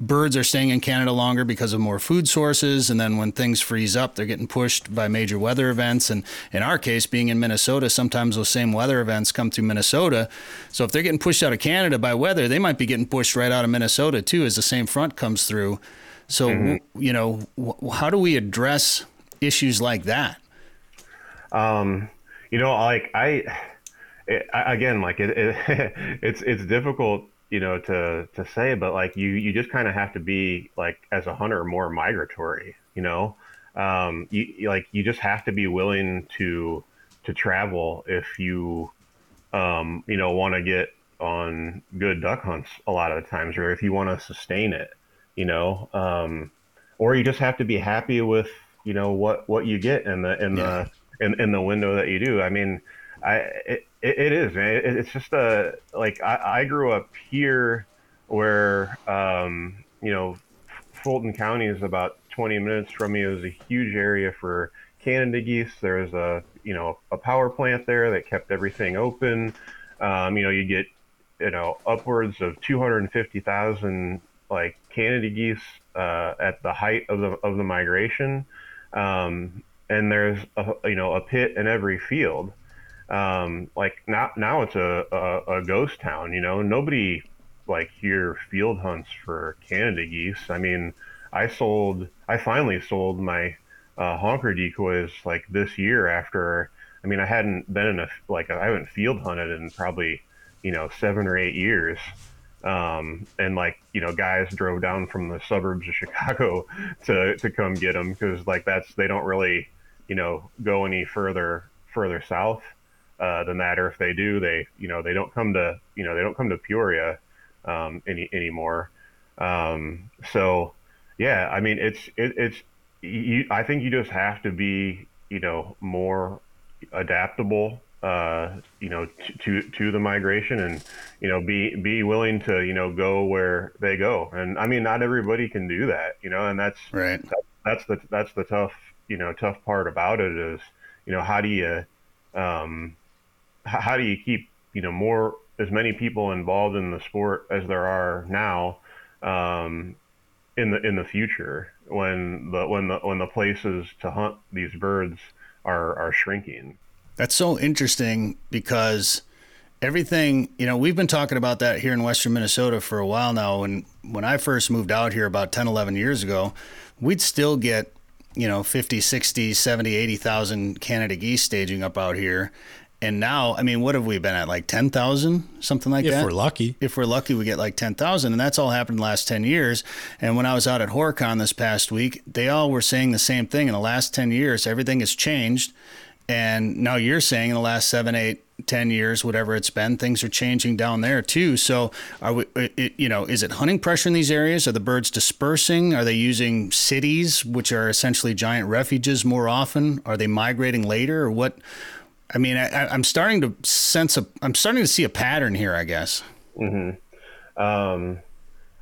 birds are staying in Canada longer because of more food sources. And then when things freeze up, they're getting pushed by major weather events. And in our case, being in Minnesota, sometimes those same weather events come through Minnesota. So if they're getting pushed out of Canada by weather, they might be getting pushed right out of Minnesota too as the same front comes through. So, mm-hmm. you know, how do we address issues like that? Um, you know, like I, it, again, like it, it it's, it's difficult you know to to say but like you you just kind of have to be like as a hunter more migratory you know? Um you like you just have to be willing to to travel if you um you know want to get on good duck hunts a lot of the times or if you want to sustain it you know? Um or you just have to be happy with you know what what you get in the in yeah. the in, in the window that you do. I mean i it, it, is, man. It, it's just a like I, I grew up here, where um, you know, Fulton County is about 20 minutes from me. It was a huge area for Canada geese. There was a you know a power plant there that kept everything open. Um, you know, you get you know upwards of 250,000 like Canada geese uh, at the height of the of the migration, um, and there's a, you know a pit in every field um, like now now it's a, a, a ghost town. You know, nobody like here field hunts for Canada geese. I mean, I sold, I finally sold my uh, honker decoys like this year after. I mean, I hadn't been in a like I haven't field hunted in probably you know seven or eight years. Um, and like you know, guys drove down from the suburbs of Chicago to to come get them because like that's they don't really you know go any further further south uh, than that, or if they do, they you know they don't come to you know they don't come to Peoria um, any anymore. Um, so yeah, I mean it's it, it's you, I think you just have to be you know more adaptable uh, you know to, to to the migration and you know be be willing to you know go where they go. And I mean not everybody can do that you know and that's right. that's the that's the tough you know tough part about it is you know how do you um, how do you keep you know more as many people involved in the sport as there are now um, in the in the future when the when the when the places to hunt these birds are are shrinking. That's so interesting because everything you know we've been talking about that here in western minnesota for a while now and when i first moved out here about 10 11 years ago we'd still get you know 50 60 70 80,000 canada geese staging up out here and now, I mean, what have we been at? Like 10,000, something like if that? If we're lucky. If we're lucky, we get like 10,000. And that's all happened in the last 10 years. And when I was out at Horicon this past week, they all were saying the same thing. In the last 10 years, everything has changed. And now you're saying in the last seven, eight, 10 years, whatever it's been, things are changing down there too. So, are we, it, you know, is it hunting pressure in these areas? Are the birds dispersing? Are they using cities, which are essentially giant refuges, more often? Are they migrating later? Or what? I mean, I, am starting to sense a, I'm starting to see a pattern here, I guess. Mm-hmm. Um,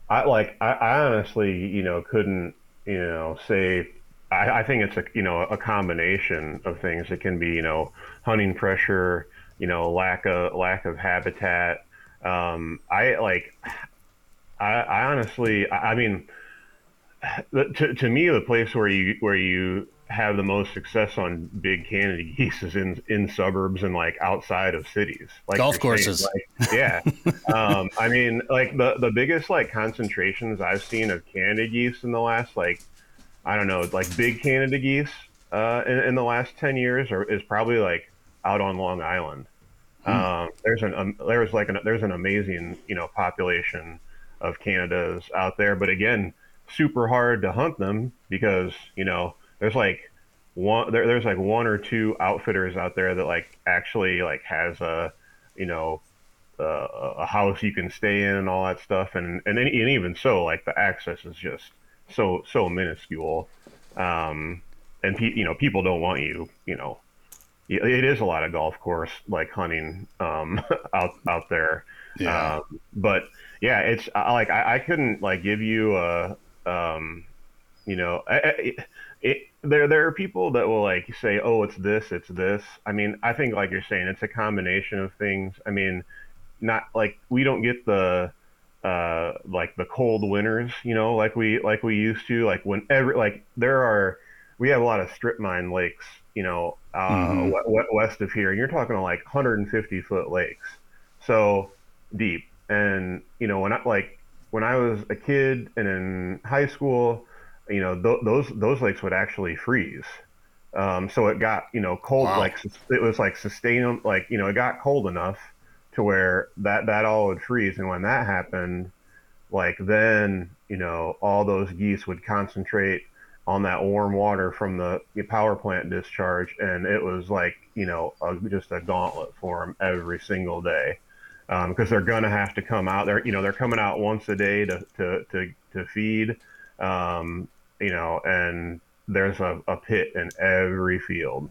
I like, I, I, honestly, you know, couldn't, you know, say, I, I, think it's a, you know, a combination of things. It can be, you know, hunting pressure, you know, lack of, lack of habitat. Um, I like, I, I honestly, I, mean, to, to me, the place where you, where you, have the most success on big Canada geese is in in suburbs and like outside of cities, like golf courses. Like, yeah, um, I mean, like the the biggest like concentrations I've seen of Canada geese in the last like I don't know, like big Canada geese uh, in, in the last ten years, or is probably like out on Long Island. Hmm. Um, there's an um, there's like an there's an amazing you know population of Canadas out there, but again, super hard to hunt them because you know there's like one there, there's like one or two outfitters out there that like actually like has a you know uh, a house you can stay in and all that stuff. And and, and even so like the access is just so so minuscule. Um and pe- you know people don't want you you know. It is a lot of golf course like hunting um out out there. Yeah. um, but yeah it's I like I, I couldn't like give you a um you know I, I, it, there there are people that will like say oh it's this it's this. I mean i think like you're saying it's a combination of things. I mean not like we don't get the uh like the cold winters you know like we like we used to like when every like there are we have a lot of strip mine lakes you know uh Mhm. w- w- west of here and you're talking like 150 foot lakes. So deep. And you know when i like when i was a kid and in high school you know th- those those lakes would actually freeze. Um, so it got you know cold Wow. like it was like sustain like you know it got cold enough to where that that all would freeze. And when that happened like then you know all those geese would concentrate on that warm water from the power plant discharge. And it was like you know a, just a gauntlet for them every single day. Because they're gonna have to come out. They're you know they're coming out once a day to to to, to feed. Um, you know and there's a, a pit in every field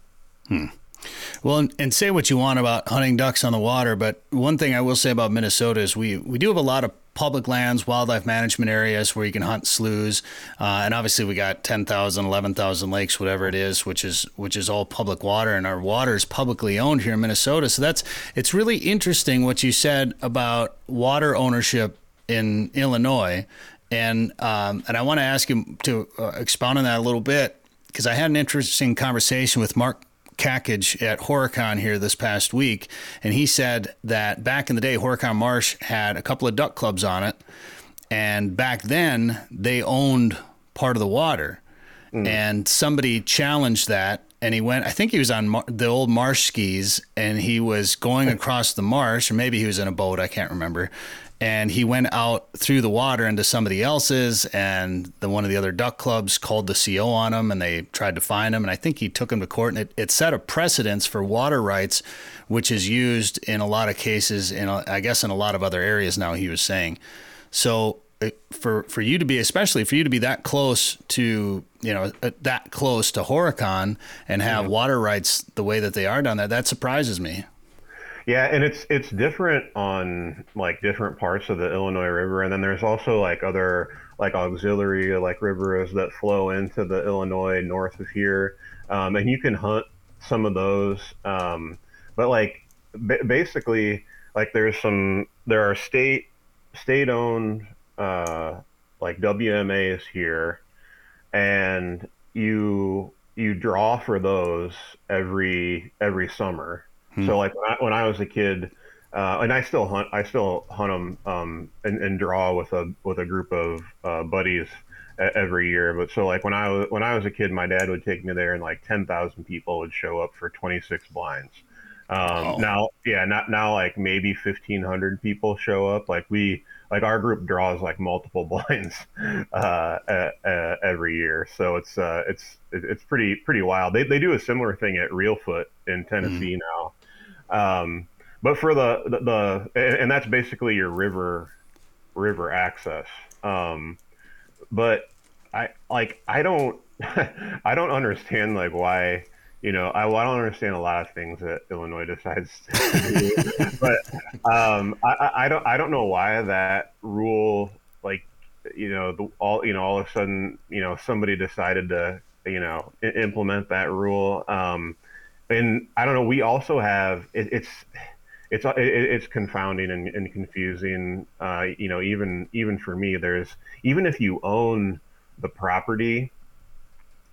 Well, and, and say what you want about hunting ducks on the water, but one thing I will say about Minnesota is we, we do have a lot of public lands, wildlife management areas where you can hunt sloughs, uh, and obviously we got 10,000, 11,000 lakes, whatever it is, which is which is all public water, and our water is publicly owned here in Minnesota. So that's it's really interesting what you said about water ownership in Illinois, and um, and I want to ask you to uh, expound on that a little bit because I had an interesting conversation with Mark Kakage at Horicon here this past week, and he said that back in the day, Horicon Marsh had a couple of duck clubs on it, and back then they owned part of the water, and somebody challenged that. And he went, I think he was on mar- the old marsh skis and he was going across the marsh, or maybe he was in a boat, I can't remember. And he went out through the water into somebody else's, and the one of the other duck clubs called the CO on him, and they tried to find him. And I think he took him to court, and it, it set a precedence for water rights, which is used in a lot of cases, in a, I guess in a lot of other areas now. He was saying, so for for you to be, especially for you to be that close to you know uh, that close to Horicon and have water rights the way that they are down there, that surprises me. Yeah, and it's it's different on like different parts of the Illinois River, and then there's also like other like auxiliary like rivers that flow into the Illinois north of here, um, and you can hunt some of those. Um, but like ba- basically, like there's some there are state state owned uh, like WMAs here, and you you draw for those every every summer. So like when I, when I was a kid, uh, and I still hunt, I still hunt them um, and, and draw with a with a group of uh, buddies every year. But so like when I was when I was a kid, my dad would take me there, and like ten thousand people would show up for twenty six blinds. Um, Now, yeah, not now like maybe fifteen hundred people show up. Like we like our group draws like multiple blinds uh, uh, uh, every year, so it's uh, it's it's pretty pretty wild. They they do a similar thing at Reelfoot in Tennessee now. Um, but for the, the, the and, that's basically your river river access. Um, but I like I don't I don't understand like why you know I, well, I don't understand a lot of things that Illinois decides to do, but um, I, I- I don't I don't know why that rule like you know the, all you know all of a sudden you know somebody decided to you know implement that rule um, and I don't know we also have it, it's it's it's confounding and, and confusing. Uh, you know, even even for me, there's even if you own the property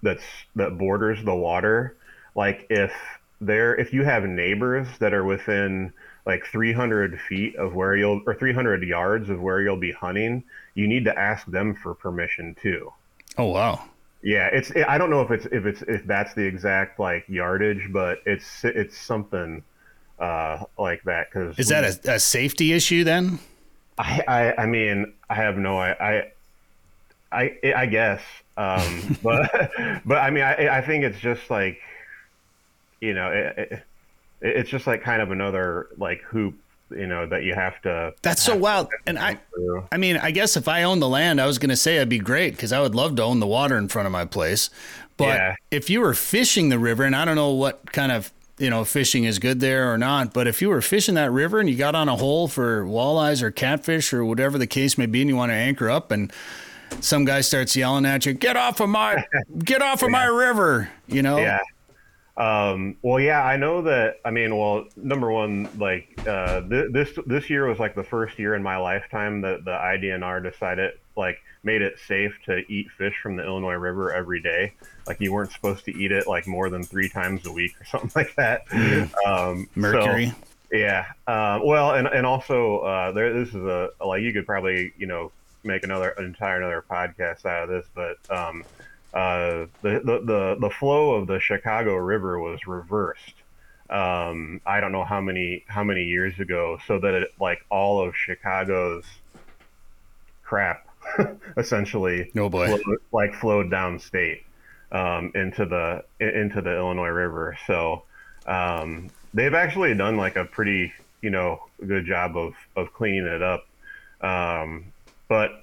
that's that borders the water, like if there if you have neighbors that are within like 300 feet of where you'll or 300 yards of where you'll be hunting, you need to ask them for permission too. Oh wow. Yeah, it's. I don't know if it's if it's if that's the exact like yardage, but it's it's something uh, like that. Because Is that a, a safety issue then? I, I I mean I have no I, I I I guess, um, but but I mean, I I think it's just like, you know, it, it, it's just like kind of another like hoop, you know, that you have to. That's so wild. And I, through. I mean, I guess if I owned the land, I was going to say it'd be great because I would love to own the water in front of my place. But Yeah. if you were fishing the river, and I don't know what kind of you know fishing is good there or not, but if you were fishing that river and you got on a hole for walleyes or catfish or whatever the case may be, and you want to anchor up, and some guy starts yelling at you, "Get off of my, get off of my river!" You know? Yeah. Um, well, yeah, I know that. I mean, well, number one, like uh, th- this this year was like the first year in my lifetime that the IDNR decided like made it safe to eat fish from the Illinois River every day. Like you weren't supposed to eat it like more than three times a week or something like that. Um, so- Mercury. yeah. Uh, well, and and also uh, there. This is a like you could probably you know make another an entire another podcast out of this, but um, uh, the, the the the flow of the Chicago River was reversed. Um, I don't know how many how many years ago, so that it like all of Chicago's crap essentially Oh, boy. flowed, like flowed downstate um, into the into the Illinois River. So um, they've actually done like a pretty you know good job of of cleaning it up. Um, but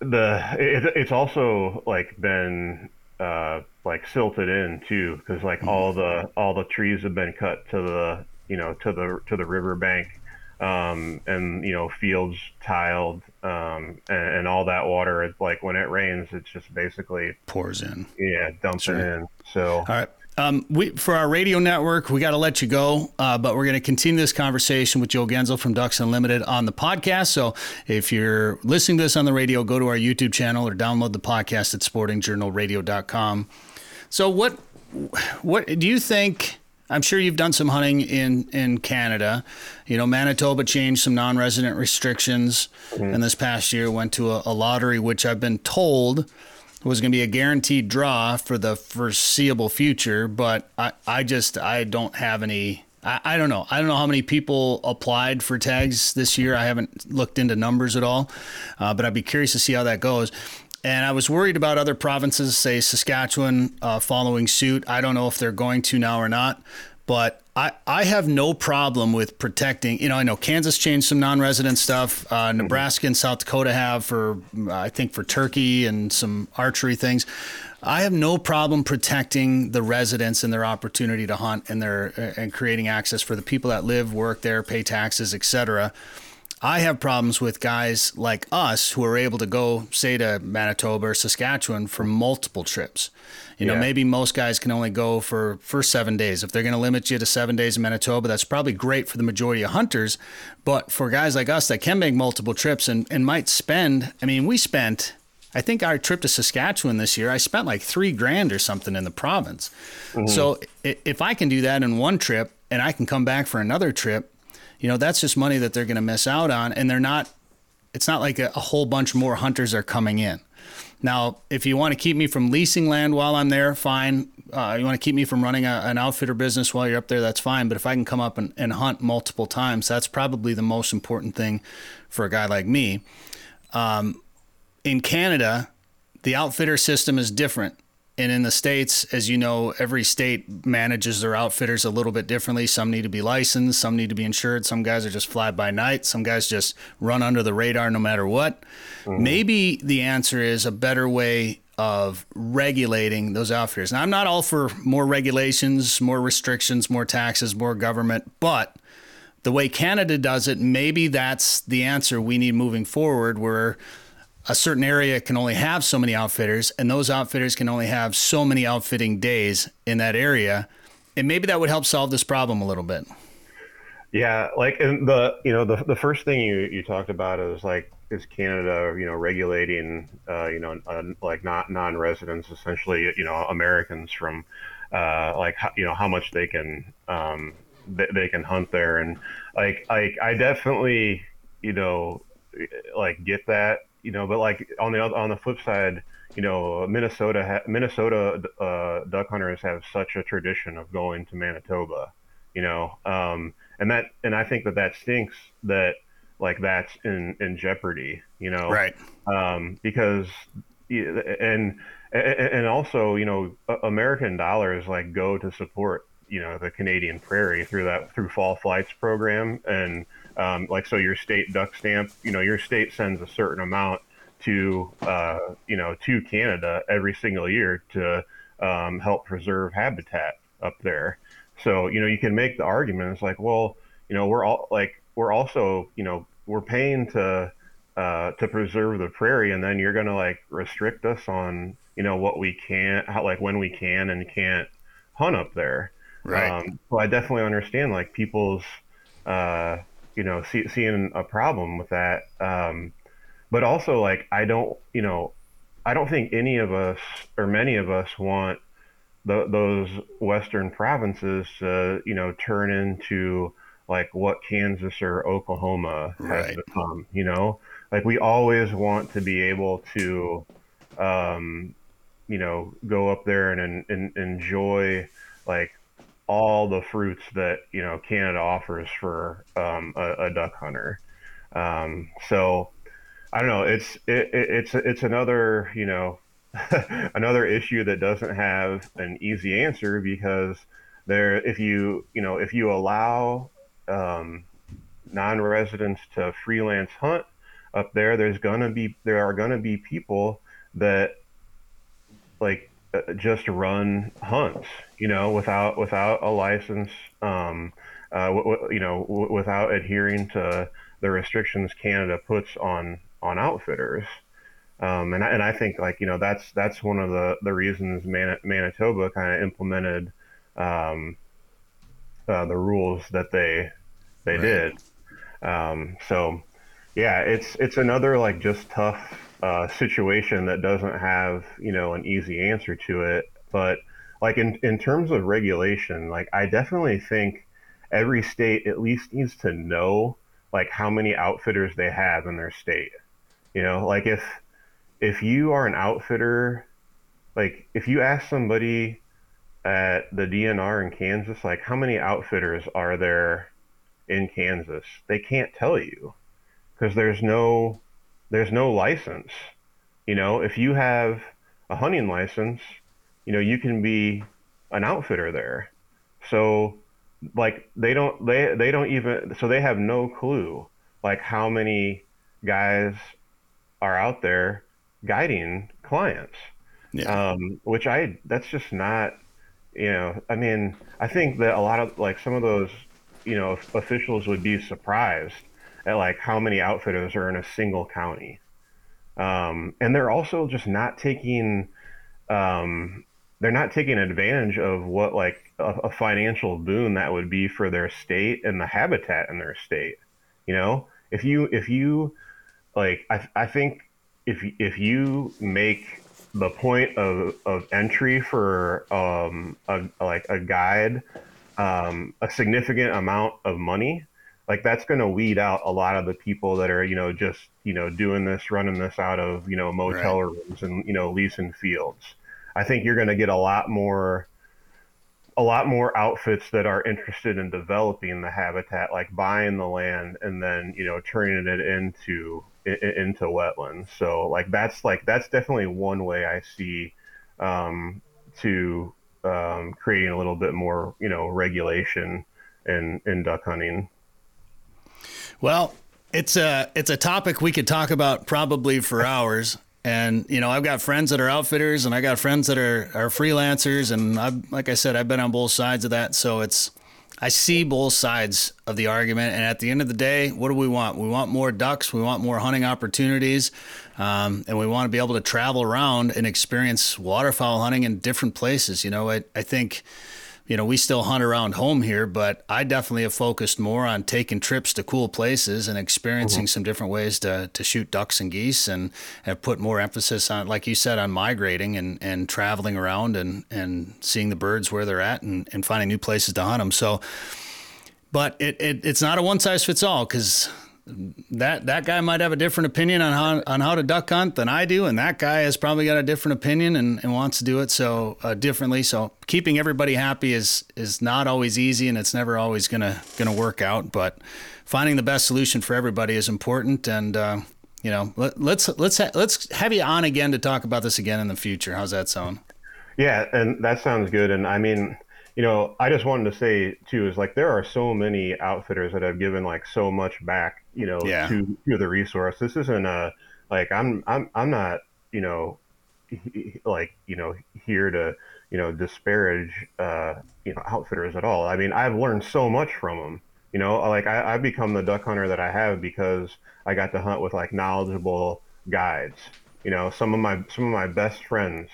the it, it's also like been uh, like silted in too because like all the all the trees have been cut to the you know to the to the riverbank um, and you know fields tiled um, and, and all that water it's like when it rains it's just basically Pours in. yeah dumps Sure. in so All right. Um, we for our radio network, we got to let you go, uh, but we're going to continue this conversation with Joe Genzel from Ducks Unlimited on the podcast. So if you're listening to this on the radio, go to our YouTube channel or download the podcast at sportingjournalradio.com. So what what do you think? I'm sure you've done some hunting in in Canada. You know, Manitoba changed some non-resident restrictions, and this past year went to a, a lottery, which I've been told was going to be a guaranteed draw for the foreseeable future. But I, I just I don't have any. I, I don't know. I don't know how many people applied for tags this year. I haven't looked into numbers at all, uh, but I'd be curious to see how that goes. And I was worried about other provinces, say Saskatchewan, uh, following suit. I don't know if they're going to now or not, but I, I have no problem with protecting. You know, I know Kansas changed some non-resident stuff. Uh, Nebraska and South Dakota have for, I think, for turkey and some archery things. I have no problem protecting the residents and their opportunity to hunt and their and creating access for the people that live, work there, pay taxes, etc. I have problems with guys like us who are able to go, say, to Manitoba or Saskatchewan for multiple trips. You know, Yeah. maybe most guys can only go for, for seven days. If they're going to limit you to seven days in Manitoba, that's probably great for the majority of hunters. But for guys like us that can make multiple trips and, and might spend, I mean, we spent, I think our trip to Saskatchewan this year, I spent like three grand or something in the province. Mm-hmm. So if I can do that in one trip and I can come back for another trip, you know, that's just money that they're going to miss out on. And they're not, it's not like a, a whole bunch more hunters are coming in. Now, if you want to keep me from leasing land while I'm there, fine. Uh, you want to keep me from running a, an outfitter business while you're up there, that's fine. But if I can come up and, and hunt multiple times, that's probably the most important thing for a guy like me. Um, in Canada, the outfitter system is different. And in the States, as you know, every state manages their outfitters a little bit differently. Some need to be licensed, some need to be insured. Some guys are just fly by night. Some guys just run under the radar no matter what. Mm-hmm. Maybe the answer is a better way of regulating those outfitters. Now, I'm not all for more regulations, more restrictions, more taxes, more government, but the way Canada does it, maybe that's the answer we need moving forward, where a certain area can only have so many outfitters, and those outfitters can only have so many outfitting days in that area. And maybe that would help solve this problem a little bit. Yeah, like and the you know the the first thing you you talked about is like is Canada you know regulating uh, you know uh, like not non-residents essentially you know Americans from uh, like you know how much they can um, they, they can hunt there and like like I definitely you know like get that you know but like on the on the flip side you know Minnesota ha- Minnesota uh, duck hunters have such a tradition of going to Manitoba you know um, and that and I think that that stinks that like that's in in jeopardy. You know, Right. um, because and and also you know American dollars like go to support you know the Canadian prairie through that through fall flights program and um, like so your state duck stamp you know your state sends a certain amount to uh, you know to Canada every single year to um, help preserve habitat up there. So you know you can make the argument. It's like well you know we're all like we're also you know we're paying to uh, to preserve the prairie, and then you're going to like restrict us on you know what we can, how like when we can and can't hunt up there. Right. Um, so I definitely understand like people's uh, you know see, seeing a problem with that, um, but also like I don't you know I don't think any of us or many of us want the, those western provinces to you know turn into like what Kansas or Oklahoma has Right. become. You know, like we always want to be able to, um, you know, go up there and, and, and enjoy like all the fruits that you know Canada offers for um, a, a duck hunter. Um, so I don't know. It's it, it, it's it's another you know another issue that doesn't have an easy answer because there if you you know if you allow um, non-residents to freelance hunt up there, there's gonna be there are gonna be people that like just run hunts, you know, without without a license, um, uh, w- w- you know, w- without adhering to the restrictions Canada puts on on outfitters. Um, and I, and I think like you know that's that's one of the the reasons Man- Manitoba kind of implemented um, uh, the rules that they they Right. did. Um, so yeah, it's it's another like just tough uh, situation that doesn't have you know an easy answer to it. But like in in terms of regulation, like I definitely think every state at least needs to know like how many outfitters they have in their state. You know, like if if you are an outfitter, like if you ask somebody at the DNR in Kansas, like how many outfitters are there in Kansas? They can't tell you because there's no there's no license. You know, if you have a hunting license, you know, you can be an outfitter there. So like they don't they they don't even so they have no clue like how many guys are out there guiding clients Yeah. um, which I that's just not you know I mean I think that a lot of like some of those you know officials would be surprised at like how many outfitters are in a single county. Um, and they're also just not taking um, they're not taking advantage of what like a, a financial boon that would be for their state and the habitat in their state you know? If you if you like I, I think if if you make the point of, of entry for um, a, like a guide um, a significant amount of money like that's going to weed out a lot of the people that are you know just you know doing this running this out of you know motel rooms and you know leasing fields. I think you're going to get a lot more a lot more outfits that are interested in developing the habitat like buying the land and then you know turning it into into wetlands. So like that's like that's definitely one way i see um, to um, creating a little bit more you know regulation in in duck hunting Well, it's a it's a topic we could talk about probably for hours. And you know, I've got friends that are outfitters, and I got friends that are are freelancers, and I've like I said, I've been on both sides of that. So it's I see both sides of the argument, and at the end of the day, what do we want? We want more ducks, we want more hunting opportunities, um, and we want to be able to travel around and experience waterfowl hunting in different places. You know, I I think you know, we still hunt around home here, but I definitely have focused more on taking trips to cool places and experiencing mm-hmm. some different ways to, to shoot ducks and geese and have put more emphasis on, like you said, on migrating and, and traveling around and, and seeing the birds where they're at and, and finding new places to hunt them. So, but it, it it's not a one size fits all because that that guy might have a different opinion on how on how to duck hunt than I do, and that guy has probably got a different opinion and, and wants to do it so uh, differently. So keeping everybody happy is is not always easy, and it's never always gonna gonna work out. But finding the best solution for everybody is important, and uh, you know let, let's let's ha- let's have you on again to talk about this again in the future. How's that sound? Yeah, and that sounds good. And I mean, you know, I just wanted to say too is like there are so many outfitters that have given like so much back, you know, Yeah. to to the resource. This isn't a like I'm I'm I'm not you know like you know here to you know disparage uh, you know outfitters at all. I mean, I've learned so much from them. You know, like I, I've become the duck hunter that I have because I got to hunt with like knowledgeable guides. You know, some of my some of my best friends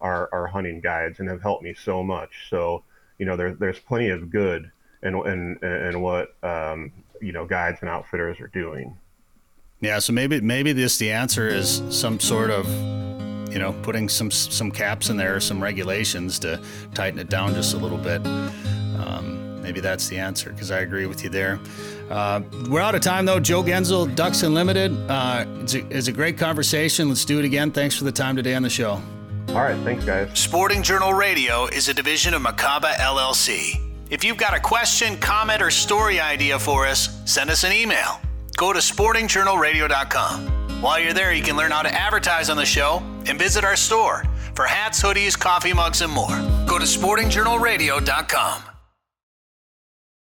are, are hunting guides and have helped me so much. So, you know, there, there's plenty of good and and and what, um, you know, guides and outfitters are doing. Yeah, so maybe maybe this the answer is some sort of you know putting some some caps in there, some regulations to tighten it down just a little bit. Um, maybe that's the answer because I agree with you there. Uh, we're out of time though. Joe Genzel, Ducks Unlimited. Uh, it's, a, it's a great conversation. Let's do it again. Thanks for the time today on the show. All right. Thanks, guys. Sporting Journal Radio is a division of Macaba LLC. If you've got a question, comment, or story idea for us, send us an email. Go to sportingjournalradio.com. While you're there, you can learn how to advertise on the show and visit our store for hats, hoodies, coffee mugs, and more. Go to sportingjournalradio.com.